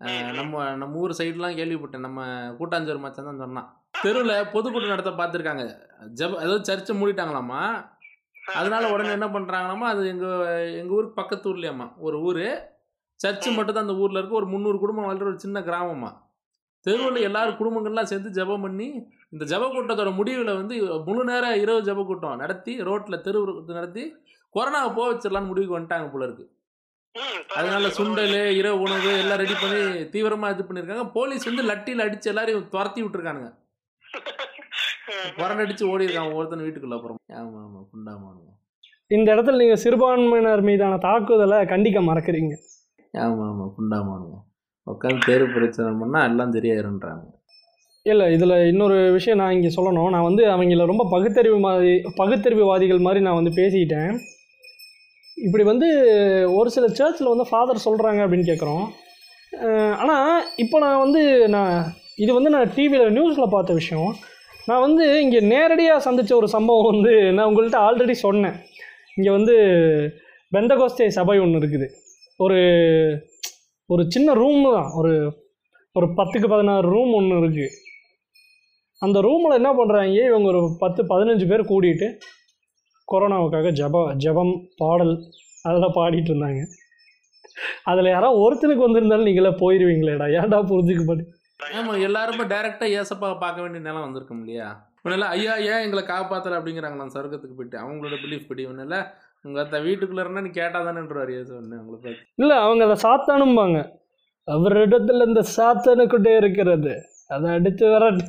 நம்ம நம்ம ஊர் சைட்லாம் கேள்விப்பட்டேன். நம்ம கூட்டாஞ்சோறு மச்சான் தான் சொன்னான். தெருவில் பொதுக்கூட்டம் நடத்த பார்த்துருக்காங்க. ஜப அதாவது சர்ச்சை மூடிட்டாங்களாமா? அதனால உடனே என்ன பண்ணுறாங்களாமா அது எங்கள் எங்கள் ஊருக்கு பக்கத்து ஊர்லையாம்மா ஒரு ஊர். சர்ச்சு மட்டும் தான் அந்த ஊரில் இருக்க. ஒரு முந்நூறு குடும்பம் வாழ்கிற ஒரு சின்ன கிராமமா. தெருவில் எல்லாரும் குடும்பங்கள்லாம் சேர்ந்து ஜெபம் பண்ணி இந்த ஜெப கூட்டத்தோட முடிவில் வந்து முழு நேரம் இரவு ஜெப கூட்டம் நடத்தி ரோட்டில் தெரு நடத்தி கொரோனாவை போக வச்சிடலான்னு முடிவுக்கு வந்துட்டாங்க போல இருக்கு. அதனால சுண்டல் இரவு உணவு எல்லாம் ரெடி பண்ணி தீவிரமா இது பண்ணிருக்காங்க. போலீஸ் வந்து லட்டியில் அடிச்சு எல்லாரையும் துரத்தி விட்டுருக்கானுங்க. புறண்டடிச்சு ஓடி இருக்கான் ஒருத்தன் வீட்டுக்குள்ள அப்புறம். ஆமா ஆமா குண்டாமானுங்க இந்த இடத்துல நீங்கள் சிறுபான்மையினர் மீதான தாக்குதலை கண்டிக்க மறக்கிறீங்க. ஆமா ஆமா குண்டாமானுங்க உட்காந்து தெரு பிரச்சனை பண்ணா எல்லாம் தெரியாதுன்றாங்க. இல்லை இதில் இன்னொரு விஷயம் நான் இங்கே சொல்லணும். நான் வந்து அவங்கள ரொம்ப பகுத்தறிவு மாதிரி பகுத்தறிவுவாதிகள் மாதிரி நான் வந்து பேசிக்கிட்டேன். இப்படி வந்து ஒரு சில சர்ச்சில் வந்து ஃபாதர் சொல்கிறாங்க அப்படின்னு கேட்குறோம் ஆனால் இப்போ நான் வந்து நான் இது வந்து நான் டிவியில் நியூஸில் பார்த்த விஷயம். நான் வந்து இங்கே நேரடியாக சந்தித்த ஒரு சம்பவம் வந்து நான் உங்கள்கிட்ட ஆல்ரெடி சொன்னேன். இங்கே வந்து பெந்தகோஸ்தே சபை ஒன்று இருக்குது. ஒரு ஒரு சின்ன ரூம் தான். ஒரு ஒரு பத்துக்கு பதினாறு ரூம் ஒன்று இருக்குது அந்த ரூமில் என்ன பண்ணுறாங்க இவங்க ஒரு பத்து பதினஞ்சு பேர் கூடிட்டு கொரோனாவுக்காக ஜப ஜபம் பாடல் அதெல்லாம் பாடிட்டு இருந்தாங்க. அதில் யாராவது ஒருத்தனுக்கு வந்திருந்தாலும் நீங்களே போயிடுவீங்களேடா ஏன்டா புரிஞ்சுக்க மாட்டேன்? ஆமா எல்லாருமே டைரக்டா ஏசப்பா பார்க்க வேண்டிய நிலம் வந்திருக்கும் இல்லையா? இவனெல்லாம் ஐயா ஏன் எங்களை காப்பாத்தல? அப்படிங்கிறாங்க. நான் சொர்க்கத்துக்கு போயிட்டு அவங்களோட பிலீஃப் படி. இவனெல்லாம் உங்க அத்த வீட்டுக்குள்ள இருந்தா நீ கேட்டா தானேன்றாரு ஏசு ஒன்று உங்களை பார்த்து இல்லை அவங்க அதை சாத்தானும்பாங்க. அவரிடத்துல இந்த சாத்தானுக்கிட்டே இருக்கிறது. அதை அடித்து விரட்டு.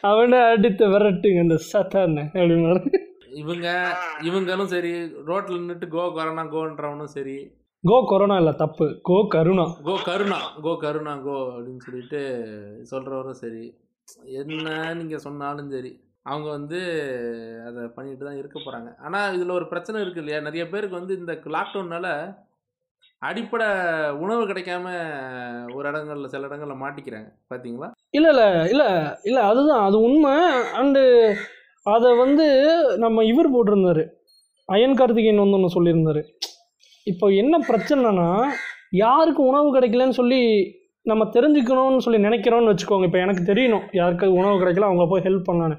அவனை அடித்து விரட்டுங்க இந்த சாத்தானு அப்படின்னு இவங்க இவங்களும் சரி ரோட்ல நின்றுட்டு கோ கொரோனா கோன்றவனும் சரி கோ கொரோனா இல்லை தப்பு. கோ கருணா. கோ கருணா. கோ கருணா கோ அப்படின்னு சொல்லிட்டு சொல்றவரும் சரி. என்ன நீங்க சொன்னாலும் சரி. அவங்க வந்து அதை பண்ணிட்டு தான் இருக்க போறாங்க. ஆனா இதுல ஒரு பிரச்சனை இருக்கு இல்லையா? நிறைய பேருக்கு வந்து இந்த லாக்டவுன்னால அடிப்படை உணவு கிடைக்காம ஒரு இடங்கள்ல சில இடங்கள்ல மாட்டிக்கிறாங்க. பாத்தீங்களா? இல்லை இல்லை இல்லை இல்லை அதுதான். அது உண்மை. அண்டு அதை வந்து நம்ம இவர் போட்டிருந்தாரு. அயன் கார்த்திகேயன் வந்து ஒன்று சொல்லியிருந்தாரு. இப்போ என்ன பிரச்சனைனா யாருக்கு உணவு கிடைக்கலன்னு சொல்லி நம்ம தெரிஞ்சுக்கணும்னு சொல்லி நினைக்கிறோம்னு வச்சுக்கோங்க. இப்போ எனக்கு தெரியணும் யாருக்கு உணவு கிடைக்கல அவங்கள போய் ஹெல்ப் பண்ணலான்னு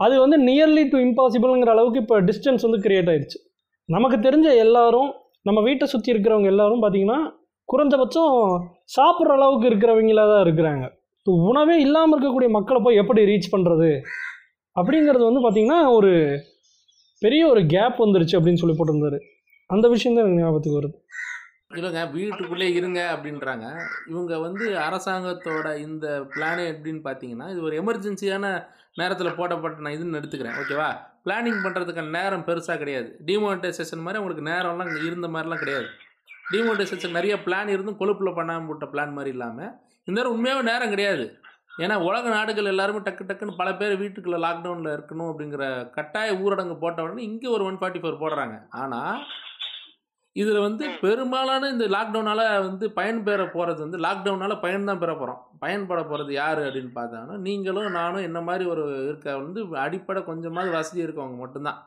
அது வந்து நியர்லி டு இம்பாசிபிள்ங்கிற அளவுக்கு இப்போ டிஸ்டன்ஸ் வந்து கிரியேட் ஆகிடுச்சு நமக்கு தெரிஞ்ச எல்லாரும் நம்ம வீட்டை சுற்றி இருக்கிறவங்க எல்லாரும் பார்த்தீங்கன்னா குறைஞ்சபட்சம் சாப்பிட்ற அளவுக்கு இருக்கிறவங்களா தான் இருக்கிறாங்க. ஸோ உணவே இல்லாமல் இருக்கக்கூடிய மக்களை போய் எப்படி ரீச் பண்ணுறது அப்படிங்கிறது வந்து பார்த்திங்கன்னா ஒரு பெரிய ஒரு கேப் வந்துருச்சு அப்படின்னு சொல்லி போட்டிருந்தாரு. அந்த விஷயம் தான் எனக்கு ஞாபகத்துக்கு வருது. இல்லைங்க வீட்டுக்குள்ளே இருங்க அப்படின்றாங்க. இவங்க வந்து அரசாங்கத்தோட இந்த பிளானே எப்படின்னு பார்த்தீங்கன்னா இது ஒரு எமர்ஜென்சியான நேரத்தில் போடப்பட்ட நான் இதுன்னு எடுத்துக்கிறேன் ஓகேவா பிளானிங் பண்ணுறதுக்கான நேரம் பெருசாக கிடையாது. டிமோனிட்டைசேஷன் மாதிரி உங்களுக்கு நேரம்லாம் இருந்த மாதிரிலாம் கிடையாது. டிமோனிட்டைசேஷன் நிறைய பிளான் இருந்தும் கொழுப்பில் பண்ணாமல் போட்ட பிளான் மாதிரி இல்லாமல் இந்த நேரம் உண்மையாகவே நேரம் கிடையாது. ஏன்னா உலக நாடுகள் எல்லாருமே டக்கு டக்குன்னு பல பேர் வீட்டுக்குள்ளே லாக்டவுனில் இருக்கணும் அப்படிங்கிற கட்டாய ஊரடங்கு போட்ட உடனே இங்கே ஒரு ஒன் ஃபார்ட்டி ஃபோர் போடுறாங்க. ஆனால் இதில் வந்து பெரும்பாலான இந்த லாக்டவுனால் வந்து பயன்பெற போகிறது வந்து லாக்டவுனால் பயன் தான் பெற போகிறோம் பயன்பட போகிறது யார் அப்படின்னு பார்த்தாங்கன்னா நீங்களும் நானும் என்ன மாதிரி ஒரு இருக்க வந்து அடிப்படை கொஞ்சமாவது வசதி இருக்கவங்க மட்டும்தான்.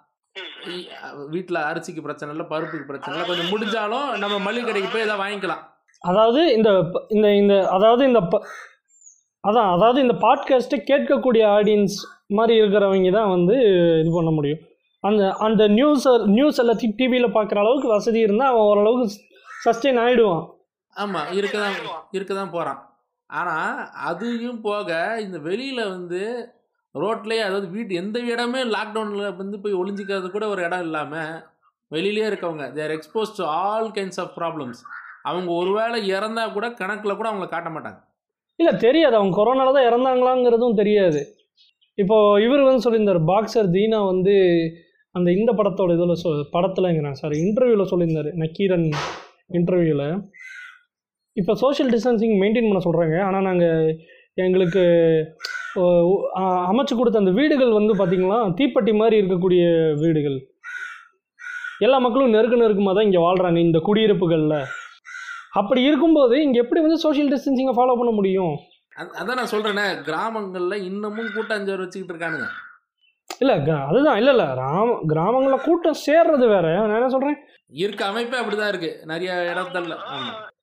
வீட்டில் அரிசிக்கு பிரச்சனை இல்லை பருப்புக்கு பிரச்சனை இல்லை கொஞ்சம் முடிஞ்சாலும் நம்ம மளிகை கடைக்கு போய் எதாவது வாங்கிக்கலாம். அதாவது இந்த இந்த இந்த அதாவது இந்த ப- அதான் அதாவது இந்த பாட்காஸ்ட்டை கேட்கக்கூடிய ஆடியன்ஸ் மாதிரி இருக்கிறவங்க தான் வந்து இது பண்ண முடியும். அந்த அந்த நியூஸ் நியூஸ் எல்லாத்தையும் டிவியில் பார்க்குற அளவுக்கு வசதி இருந்தால் அவன் ஓரளவுக்கு சஸ்டெயின் ஆகிடுவான் ஆமாம் இருக்க தான் இருக்க தான் போகிறான் ஆனால் அதையும் போக இந்த வெளியில் வந்து ரோட்லேயே அதாவது வீட்டு எந்த இடமே லாக்டவுனில் வந்து போய் ஒளிஞ்சிக்கிறது கூட ஒரு இடம் இல்லாமல் வெளியிலே இருக்கவங்க they're expose to all kinds of problems அவங்க ஒருவேளை இறந்தா கூட கணக்கில் கூட அவங்கள காட்ட மாட்டாங்க. இல்லை தெரியாது. அவங்க கொரோனால தான் இறந்தாங்களாங்கிறதும் தெரியாது. இப்போ இவர் வந்து சொல்லியிருந்தார் பாக்ஸர் தீனா வந்து அந்த இந்த படத்தோட இதில் சொ படத்துலங்கிறேன் சார் இன்டர்வியூவில் சொல்லியிருந்தார் நக்கீரன் இன்டர்வியூவில் இப்போ சோஷியல் டிஸ்டன்சிங் மெயின்டைன் பண்ண சொல்கிறாங்க ஆனால் நாங்கள் எங்களுக்கு அமைச்சு கொடுத்த அந்த வீடுகள் வந்து பார்த்திங்களா தீப்பெட்டி மாதிரி இருக்கக்கூடிய வீடுகள். எல்லா மக்களும் நெருக்க நெருக்கமாக தான் இங்கே வாழ்கிறாங்க இந்த குடியிருப்புகளில். அப்படி இருக்கும்போது இங்கே எப்படி வந்து சோஷியல் டிஸ்டன்சிங்கை ஃபாலோ பண்ண முடியும்? அதான் நான் சொல்கிறேன்னே கிராமங்களில் இன்னமும் கூட்டாஞ்சோறு வச்சுக்கிட்டு இருக்கானுங்க. இல்லை அதுதான். இல்லை இல்லை. கிராம கிராமங்களில் கூட்டம் சேர்றது வேற. நான் என்ன சொல்கிறேன் இருக்க அமைப்பே அப்படிதான் இருக்கு. நிறைய இடத்துல.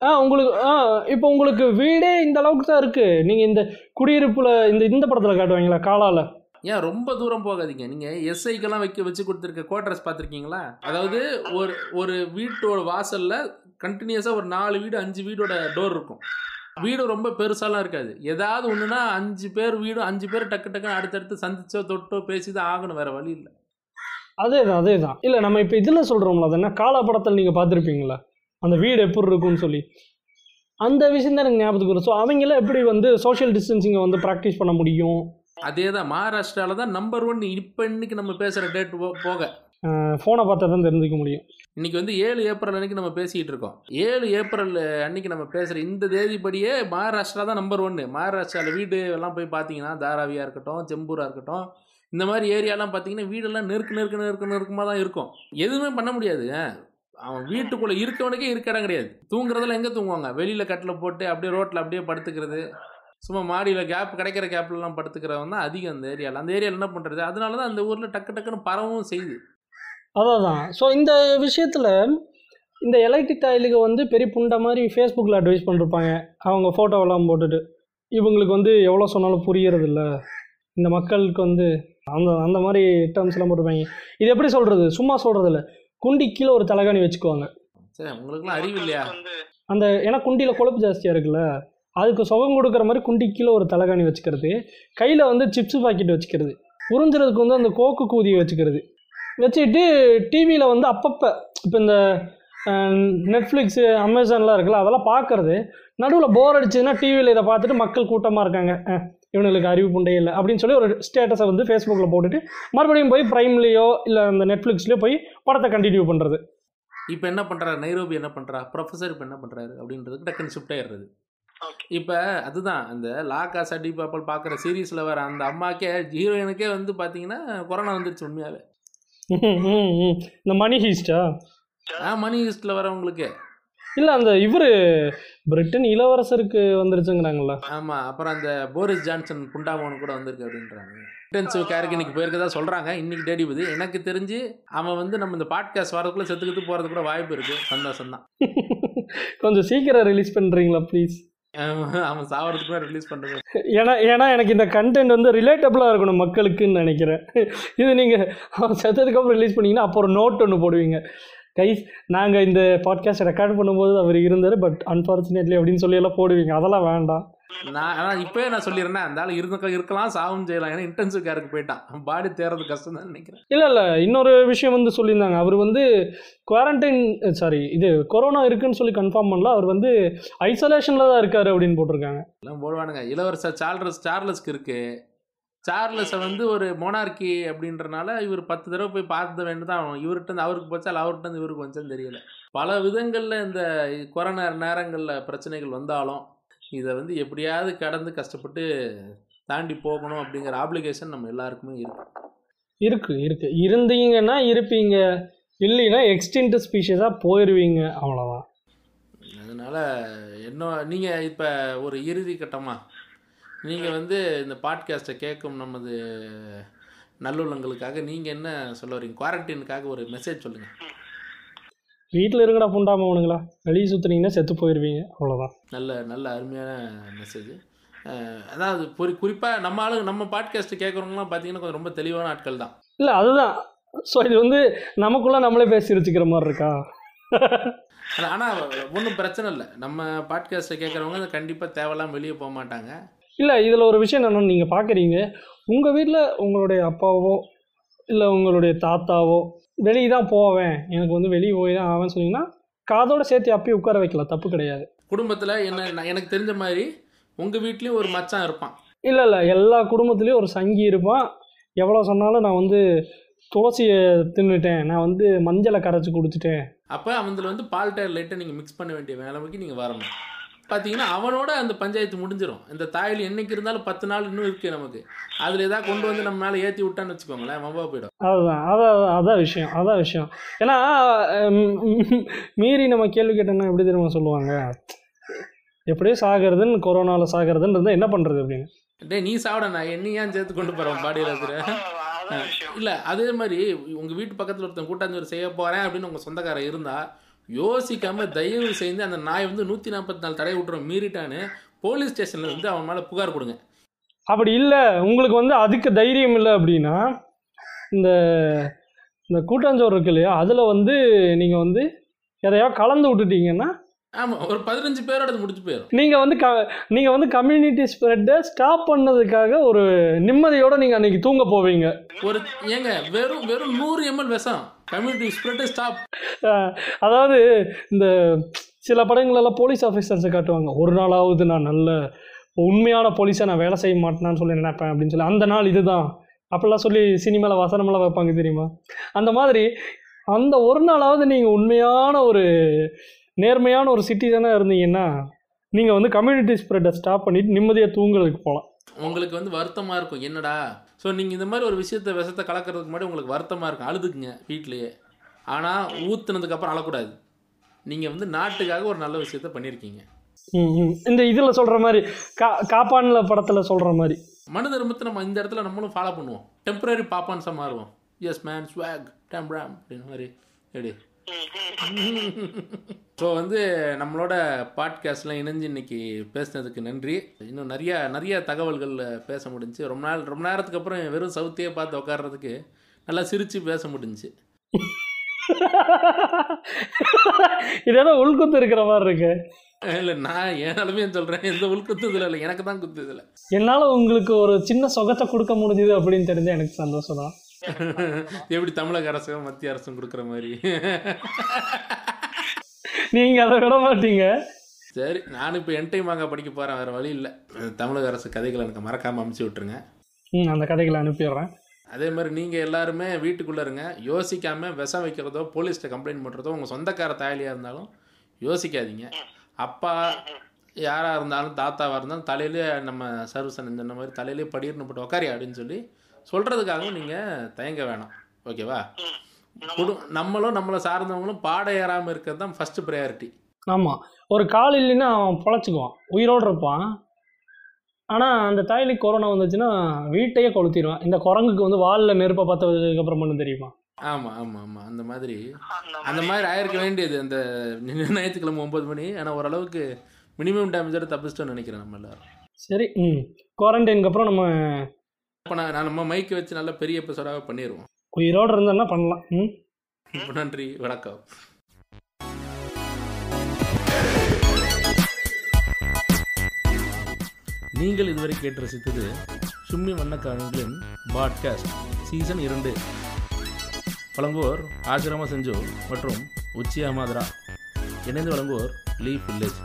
ஆ உங்களுக்கு ஆ இப்போ உங்களுக்கு வீடே இந்த அளவுக்கு தான் இருக்குது நீங்கள் இந்த குடியிருப்பில் இந்த இந்த படத்தில் காட்டுவாங்களா காலால. ஏன் ரொம்ப தூரம் போகாதீங்க. நீங்க எஸ்ஐக்கெல்லாம் வைக்க வச்சு கொடுத்துருக்க குவார்டர்ஸ் பார்த்துருக்கீங்களா? அதாவது ஒரு ஒரு வீட்டோட வாசல்ல கண்டினியூஸா ஒரு நாலு வீடு அஞ்சு வீடோட டோர் இருக்கும். வீடு ரொம்ப பெருசாலாம் இருக்காது. ஏதாவது ஒண்ணுனா அஞ்சு பேர் வீடு அஞ்சு பேர் டக்கு டக்குன்னு அடுத்தடுத்து சந்திச்சோ தொட்டோ பேசி தான் ஆகணும் வேற வழி இல்லை. அதே தான் அதே தான் இல்லை நம்ம இப்போ இதில் சொல்கிறோம்ல அது என்ன? காலா படத்தில் நீங்கள் பார்த்துருப்பீங்களா அந்த வீடு எப்படி இருக்கும்னு சொல்லி. அந்த விஷயம் தான் எனக்கு ஞாபகத்துக்கு வரும் ஸோ அவங்களாம் எப்படி வந்து சோஷியல் டிஸ்டன்சிங்கை வந்து ப்ராக்டிஸ் பண்ண முடியும்? அதே தான் மகாராஷ்டிராவில் தான் நம்பர் ஒன் இப்போ இன்னைக்கு நம்ம பேசுகிற டேட் போக. ஃபோனை பார்த்தா தான் தெரிஞ்சுக்க முடியும். இன்னைக்கு வந்து ஏழு ஏப்ரல் அன்னைக்கு நம்ம பேசிக்கிட்டு இருக்கோம். ஏழு ஏப்ரல் அன்னைக்கு நம்ம பேசுகிற இந்த தேதிப்படியே மகாராஷ்டிரா தான் நம்பர் ஒன்று மகாராஷ்டிராவில் வீடு எல்லாம் போய் பார்த்தீங்கன்னா தாராவியாக இருக்கட்டும் செம்பூராக இருக்கட்டும் இந்த மாதிரி ஏரியாலாம் பார்த்தீங்கன்னா வீடெல்லாம் நெருக்கு நெருக்கு நெருக்கு நெருக்கமாக தான் இருக்கும். எதுவுமே பண்ண முடியாது. அவன் வீட்டுக்குள்ளே இருக்கவனுக்கே இருக்க இடம் கிடையாது. தூங்குறதெல்லாம் எங்கே தூங்குவாங்க? வெளியில் கட்டில் போட்டு அப்படியே ரோட்டில் அப்படியே படுத்துக்கிறது. சும்மா மாடியில் கேப் கிடைக்கிற கேப்லலாம் படுத்துக்கிறவன் தான் அதிகம் அந்த ஏரியாவில் அந்த ஏரியாவில் என்ன பண்ணுறது அதனால தான் அந்த ஊரில் டக்கு டக்குன்னு பரவும் செய்யுது அதான். தான் ஸோ இந்த விஷயத்தில் இந்த எலக்ட்ரிக் டாயிலுக்கு வந்து பெரிய புண்டை மாதிரி ஃபேஸ்புக்கில் அட்வைஸ் பண்ணிருப்பாங்க. அவங்க ஃபோட்டோவெல்லாம் போட்டுட்டு. இவங்களுக்கு வந்து எவ்வளோ சொன்னாலும் புரியறது இல்ல இந்த மக்களுக்கு வந்து அந்த அந்த மாதிரி டேர்ம்ஸ்லாம் போட்டிருப்பாங்க. இது எப்படி சொல்கிறது சும்மா சொல்கிறது இல்லை குண்டி கீழே ஒரு தலைகாணி வச்சுக்குவாங்க. சரி உங்களுக்குலாம் அறிவு இல்லையா? அந்த ஏன்னா குண்டியில் கொழுப்பு ஜாஸ்தியாக இருக்குல்ல. அதுக்கு சுகம் கொடுக்குற மாதிரி குண்டி கீழே ஒரு தலைகாணி வச்சுக்கிறது. கையில் வந்து சிப்ஸ் பாக்கெட் வச்சுக்கிறது. உறிஞ்சுறதுக்கு வந்து அந்த கோக்கு கூதியை வச்சுக்கிறது. வச்சுக்கிட்டு டிவியில் வந்து அப்பப்போ இப்போ இந்த நெட்ஃப்ளிக்ஸு அமேசான்லாம் இருக்குல்ல அதெல்லாம் பார்க்குறது நடுவில் போர் அடிச்சதுன்னா டிவியில் இதை பார்த்துட்டு மக்கள் கூட்டமாக இருக்காங்க. இவனுங்களுக்கு அறிவு புண்டே இல்லை அப்படின்னு சொல்லி ஒரு ஸ்டேட்டஸை வந்து ஃபேஸ்புக்கில் போட்டுட்டு மறுபடியும் போய் ப்ரைம்லேயோ இல்லை அந்த நெட்ஃப்ளிக்ஸ்லேயோ போய் படத்தை கண்டினியூ பண்ணுறது இப்போ என்ன பண்ணுறாரு நைரோபி என்ன பண்ணுறா ப்ரொஃபஸர் இப்போ என்ன பண்ணுறாரு அப்படின்றதுக்கு டக்குன்னு ஷிஃப்ட் ஆயிடுறது. ஓகே இப்போ அதுதான் அந்த லாக்கா சட்டி பாப்பல் பார்க்குற சீரீஸில் வர அந்த அம்மாக்கே ஹீரோயினுக்கே வந்து பார்த்தீங்கன்னா கொரோனா வந்துருச்சு உண்மையாகவே இந்த மணி ஹீஸ்டா ஆ? மணி லிஸ்ட்டில் வரவங்களுக்கு இல்லை அந்த இவர் பிரிட்டன் இளவரசருக்கு வந்துருச்சுங்கிறாங்கல்ல. ஆமாம் அப்புறம் அந்த போரிஸ் ஜான்சன் புண்டாமோன் கூட வந்திருக்கு அப்படின்றாங்க. இன்டென்சிவ் கேருக்கு இன்னைக்கு போயிருக்கதா சொல்கிறாங்க இன்னைக்கு தேடி போகுது. எனக்கு தெரிஞ்சு அவன் வந்து நம்ம இந்த பாட்காஸ்ட் வரதுக்குள்ளே செத்துக்கிட்டு போகிறது கூட வாய்ப்பு இருக்குது சந்தோஷம் தான் கொஞ்சம் சீக்கிரம் ரிலீஸ் பண்ணுறீங்களா ப்ளீஸ் அவன் சாவறதுக்கு ரிலீஸ் பண்ணுறது ஏன்னா ஏன்னா எனக்கு இந்த கண்டென்ட் வந்து ரிலேட்டபிளாக இருக்கணும் மக்களுக்குன்னு நினைக்கிறேன். இது நீங்கள் அவன் செத்ததுக்கப்புறம் ரிலீஸ் பண்ணீங்கன்னா அப்போ ஒரு நோட் ஒன்று போடுவீங்க. கைஸ் நாங்கள் இந்த பாட்காஸ்ட் ரெக்கார்ட் பண்ணும்போது அவர் இருந்தார் பட் அன்ஃபார்ச்சுனேட்லி அப்படின்னு சொல்லி எல்லாம் போடுவீங்க. அதெல்லாம் வேண்டாம். நான் ஆனால் இப்போயே நான் சொல்லிடுறேன் அந்த ஆள் இருக்க இருக்கலாம் சாவும் செய்யலாம். ஏன்னா இன்டென்சிவ் கேருக்கு போயிட்டான். பாடி தேர்றது கஷ்டம் தான் நினைக்கிறேன். இல்லை இல்லை இன்னொரு விஷயம் வந்து சொல்லியிருந்தாங்க. அவர் வந்து குவாரண்டைன் சாரி இது கொரோனா இருக்குன்னு சொல்லி கன்ஃபார்ம் பண்ணல. அவர் வந்து ஐசோலேஷனில் தான் இருக்காரு அப்படின்னு போட்டிருக்காங்க. எல்லாம் போடுவானுங்க. இளவரசர் சார்லஸ் சார்லஸ்க்கு இருக்கு. சார்லஸை வந்து ஒரு மோனார்கி அப்படின்றனால இவர் பத்து தடவை போய் பார்த்த வேண்டியதான் ஆகணும் இவர்கிட்ட அவருக்கு போச்சா இல்லை அவர்கிட்ட இவருக்கு கொஞ்சம் தெரியல. பல விதங்களில் இந்த கொரோனா நேரங்களில் பிரச்சனைகள் வந்தாலும் இதை வந்து எப்படியாவது கடந்து கஷ்டப்பட்டு தாண்டி போகணும் அப்படிங்கிற ஆப்ளிகேஷன் நம்ம எல்லாருக்குமே இருக்கு. இருக்கு இருக்கு. இருந்தீங்கன்னா இருப்பீங்க. இல்லைன்னா எக்ஸ்டின்ட் ஸ்பீஷஸாக போயிடுவீங்க அவ்வளோதான் அதனால் என்ன நீங்கள் இப்போ ஒரு இறுதி கட்டமாக நீங்கள் வந்து இந்த பாட்காஸ்ட்டை கேட்கும் நமது நல்லுள்ளங்களுக்காக நீங்கள் என்ன சொல்ல வரீங்க? குவாரண்டைனுக்காக ஒரு மெசேஜ் சொல்லுங்கள் வீட்டில் இருக்கடா புண்டாமவனுங்களா வெளியே சுற்றுனீங்கன்னா செத்து போயிடுவீங்க அவ்வளோதான் நல்ல நல்ல அருமையான மெசேஜ் அதாவது குறி குறிப்பாக நம்ம ஆளு நம்ம பாட்காஸ்ட்டு கேட்குறவங்களாம் பார்த்தீங்கன்னா கொஞ்சம் ரொம்ப தெளிவான ஆட்கள் தான். இல்லை அதுதான். ஸோ இது வந்து நமக்குள்ளே நம்மளே பேசி வச்சுக்கிற மாதிரி இருக்கா? ஆனால் ஒன்றும் பிரச்சனை இல்லை. நம்ம பாட்காஸ்ட்டை கேட்குறவங்க கண்டிப்பாக தேவையில்லாம வெளியே போக மாட்டாங்க. இல்லை இதில் ஒரு விஷயம் என்னென்னு நீங்கள் பார்க்குறீங்க உங்கள் வீட்டில் உங்களுடைய அப்பாவோ இல்லை உங்களுடைய தாத்தாவோ வெளியே தான் போவேன். எனக்கு வந்து வெளியே போய் தான் ஆவேன்னு சொன்னீங்கன்னா காதோட சேர்த்து அப்பயே உட்கார வைக்கலாம் தப்பு கிடையாது. குடும்பத்தில் என்ன எனக்கு தெரிஞ்ச மாதிரி உங்கள் வீட்லேயும் ஒரு மச்சான் இருப்பான். இல்லை இல்லை. எல்லா குடும்பத்துலேயும் ஒரு சங்கி இருப்பான். எவ்வளோ சொன்னாலும் நான் வந்து துளசியை தின்னுட்டேன். நான் வந்து மஞ்சளை கரைச்சி குடிச்சிட்டேன். அப்போ அவந்தில் வந்து பால் டயர் லைட்டை நீங்கள் மிக்ஸ் பண்ண வேண்டிய நிலைமைக்கு நீங்கள் வரணும். பார்த்தீங்கன்னா அவனோட அந்த பஞ்சாயத்து முடிஞ்சிடும் இந்த தாயில் என்னைக்கு இருந்தாலும் பத்து நாள் இன்னும் இருக்கு நமக்கு. அதில் ஏதாவது கொண்டு வந்து நம்ம மேலே ஏற்றி விட்டான்னு வச்சுக்கோங்களேன் வம்பா போயிடும். அதுதான். அதான் அதான் விஷயம் அதான் விஷயம். ஏன்னா மீறி நம்ம கேள்வி கேட்டோம்னா எப்படி தெரியுமா சொல்லுவாங்க? எப்படியோ சாகிறதுன்னு கொரோனாவில் சாகிறதுன்னு இருந்தால் என்ன பண்ணுறது அப்படின்னு. டேய் நீ சாப்பிட நான் என்ன ஏன் சேர்த்து கொண்டு போகிறேன் பாடியில் இருக்கிற இல்லை அதே மாதிரி உங்கள் வீட்டு பக்கத்தில் ஒருத்தன் கூட்டாஞ்சோறு செய்ய போகிறேன் அப்படின்னு உங்கள் சொந்தக்காரன் இருந்தால் யோசிக்காமல் தயவு செய்து அந்த நாய் வந்து நூற்றி நாற்பத்தி நாலு தடவை விட்டுறோம் மீறிட்டான்னு போலீஸ் ஸ்டேஷனில் வந்து அவன் மேலே புகார் கொடுங்க. அப்படி இல்லை. உங்களுக்கு வந்து அதுக்கு தைரியம் இல்லை அப்படின்னா இந்த இந்த கூட்டாஞ்சோறு இருக்கு இல்லையா அதில் வந்து நீங்கள் வந்து எதையோ கலந்து விட்டுட்டீங்கன்னா ஆமாம் ஒரு பதினஞ்சு பேரோட முடிச்சு போயிடும் நீங்கள் வந்து க நீங்கள் வந்து கம்யூனிட்டி ஸ்ப்ரெட்டை ஸ்டாப் பண்ணதுக்காக ஒரு நிம்மதியோடு நீங்கள் அன்றைக்கி தூங்க போவீங்க. ஒரு ஏங்க வெறும் வெறும் நூறு எம்எல் விஷம். கம்யூனிட்டி ஸ்ப்ரெட் ஸ்டாப் அதாவது இந்த சில படங்களெல்லாம் போலீஸ் ஆஃபீஸர்ஸை காட்டுவாங்க. ஒரு நாளாவது நான் நல்ல உண்மையான போலீஸை நான் வேலை செய்ய மாட்டேனான்னு சொல்லி நினைப்பேன் அப்படின்னு சொல்லி. அந்த நாள் இதுதான். அப்படிலாம் சொல்லி சினிமாவில் வசனமெல்லாம் வைப்பாங்க தெரியுமா? அந்த மாதிரி அந்த ஒரு நாளாவது நீங்கள் உண்மையான ஒரு நேர்மையான ஒரு சிட்டிசனாக இருந்தீங்கன்னா நீங்கள் வந்து கம்யூனிட்டி ஸ்ப்ரெட்டை ஸ்டாப் பண்ணிட்டு நிம்மதியாக தூங்குறதுக்கு போகலாம். உங்களுக்கு வந்து வருத்தமாக இருக்கும். என்னடா? ஸோ நீங்கள் இந்த மாதிரி ஒரு விஷயத்த விஷத்தை கலக்கிறதுக்கு முன்னாடி உங்களுக்கு வருத்தமாக இருக்கும் அழுதுக்குங்க வீட்லேயே. ஆனால் ஊற்றுனதுக்கப்புறம் அழக்கூடாது. நீங்கள் வந்து நாட்டுக்காக ஒரு நல்ல விஷயத்த பண்ணியிருக்கீங்க. இந்த இதில் சொல்கிற மாதிரி கா காப்பான்ல படத்தில் சொல்கிற மாதிரி. மனு தர்மத்தை நம்ம இந்த இடத்துல நம்மளும் ஃபாலோ பண்ணுவோம். டெம்பரரி பாப்பான்ஸாக மாறுவோம். எஸ் மேன் ஸ்வாக் டெம்பராம் அப்படின்னு மாதிரி. எப்படி ஸோ வந்து நம்மளோட பாட்காஸ்ட்லாம் இணைஞ்சு இன்னைக்கு பேசுனதுக்கு நன்றி. இன்னும் நிறைய நிறைய தகவல்கள் பேச முடிஞ்சுச்சு ரொம்ப நாள் ரொம்ப நேரத்துக்கு அப்புறம் வெறும் சவுத்தையே பார்த்து உட்கார்றதுக்கு நல்லா சிரித்து பேச முடிஞ்சுச்சு இது ஏதோ உள்குத்து இருக்கிற மாதிரி இருக்கு. இல்லை நான் என் நிலமையை சொல்கிறேன் எந்த உள்குத்துதில் இல்லை. எனக்கு தான் குத்துதில்ல என்னால் உங்களுக்கு ஒரு சின்ன சொகத்தை கொடுக்க முடிஞ்சுது அப்படின்னு தெரிஞ்சா எனக்கு சந்தோஷம் தான் எப்படி தமிழக அரசும் மத்திய அரசும் கொடுக்குற மாதிரி? நீங்கள் அதை விட மாட்டீங்க. சரி நானும் இப்போ என்டைம் வாங்க படிக்க போகிறேன் வேறு வழி இல்லை. தமிழக அரசு கதைகளை எனக்கு மறக்காமல் அமுச்சு விட்ருங்க ம் அந்த கதைகளை அனுப்பிடுறேன். அதே மாதிரி நீங்கள் எல்லாருமே வீட்டுக்குள்ளே இருங்க. யோசிக்காமல் விஷம் வைக்கிறதோ போலீஸ்கிட்ட கம்ப்ளைண்ட் பண்ணுறதோ உங்கள் சொந்தக்கார தாயலியாக இருந்தாலும் யோசிக்காதீங்க. அப்பா யாராக இருந்தாலும் தாத்தாவாக இருந்தாலும் தலையிலே நம்ம சர்வசன் இந்த மாதிரி தலையிலே படிர்னு போட்டு உக்காரி அப்படின்னு சொல்லி சொல்கிறதுக்காகவும் நீங்கள் தயங்க வேணாம். ஓகேவா? குடு நம்மளும் நம்மளை சார்ந்தவங்களும் பாட ஏறாமல் இருக்கிறது தான் ஃபஸ்ட்டு ப்ரையாரிட்டி ஆமாம் ஒரு கால் இல்லைன்னா அவன் பொழைச்சிக்குவான். உயிரோடு இருப்பான். ஆனால் அந்த தாய்லி கொரோனா வந்துச்சுன்னா வீட்டையே கொளுத்திடுவான் இந்த குரங்குக்கு வந்து வாலில் நெருப்பை பற்ற வச்சதுக்கப்புறம் பண்ணு தெரியுமா? ஆமாம் ஆமாம் ஆமாம் அந்த மாதிரி அந்த அந்த மாதிரி. ஆயிருக்க வேண்டியது. அந்த ஞாயிற்றுக்கிழமை ஒம்பது மணி. ஆனால் ஓரளவுக்கு மினிமம் டேமேஜோட தப்பிச்சிட்டோம்னு நினைக்கிறேன் நம்ம எல்லாரும். சரி ம். குவாரண்டைனுக்கு அப்புறம் நம்ம இப்போ நான் நம்ம மைக்கை வச்சு நல்ல பெரிய எபிசோடாக பண்ணிடுவோம் உயிரோடு இருந்தோன்னா பண்ணலாம். ம்? நன்றி வணக்கம். நீங்கள் இதுவரை கேட்டு ரசித்தது சும்மி வண்ணக்காரங்களின் பாட்காஸ்ட் சீசன் இரண்டு. வழங்குவோர் ஆசிரம செஞ்சோ மற்றும் உச்சியா மாதரா. இணைந்து வழங்குவோர் லீஃப் வில்லேஜ்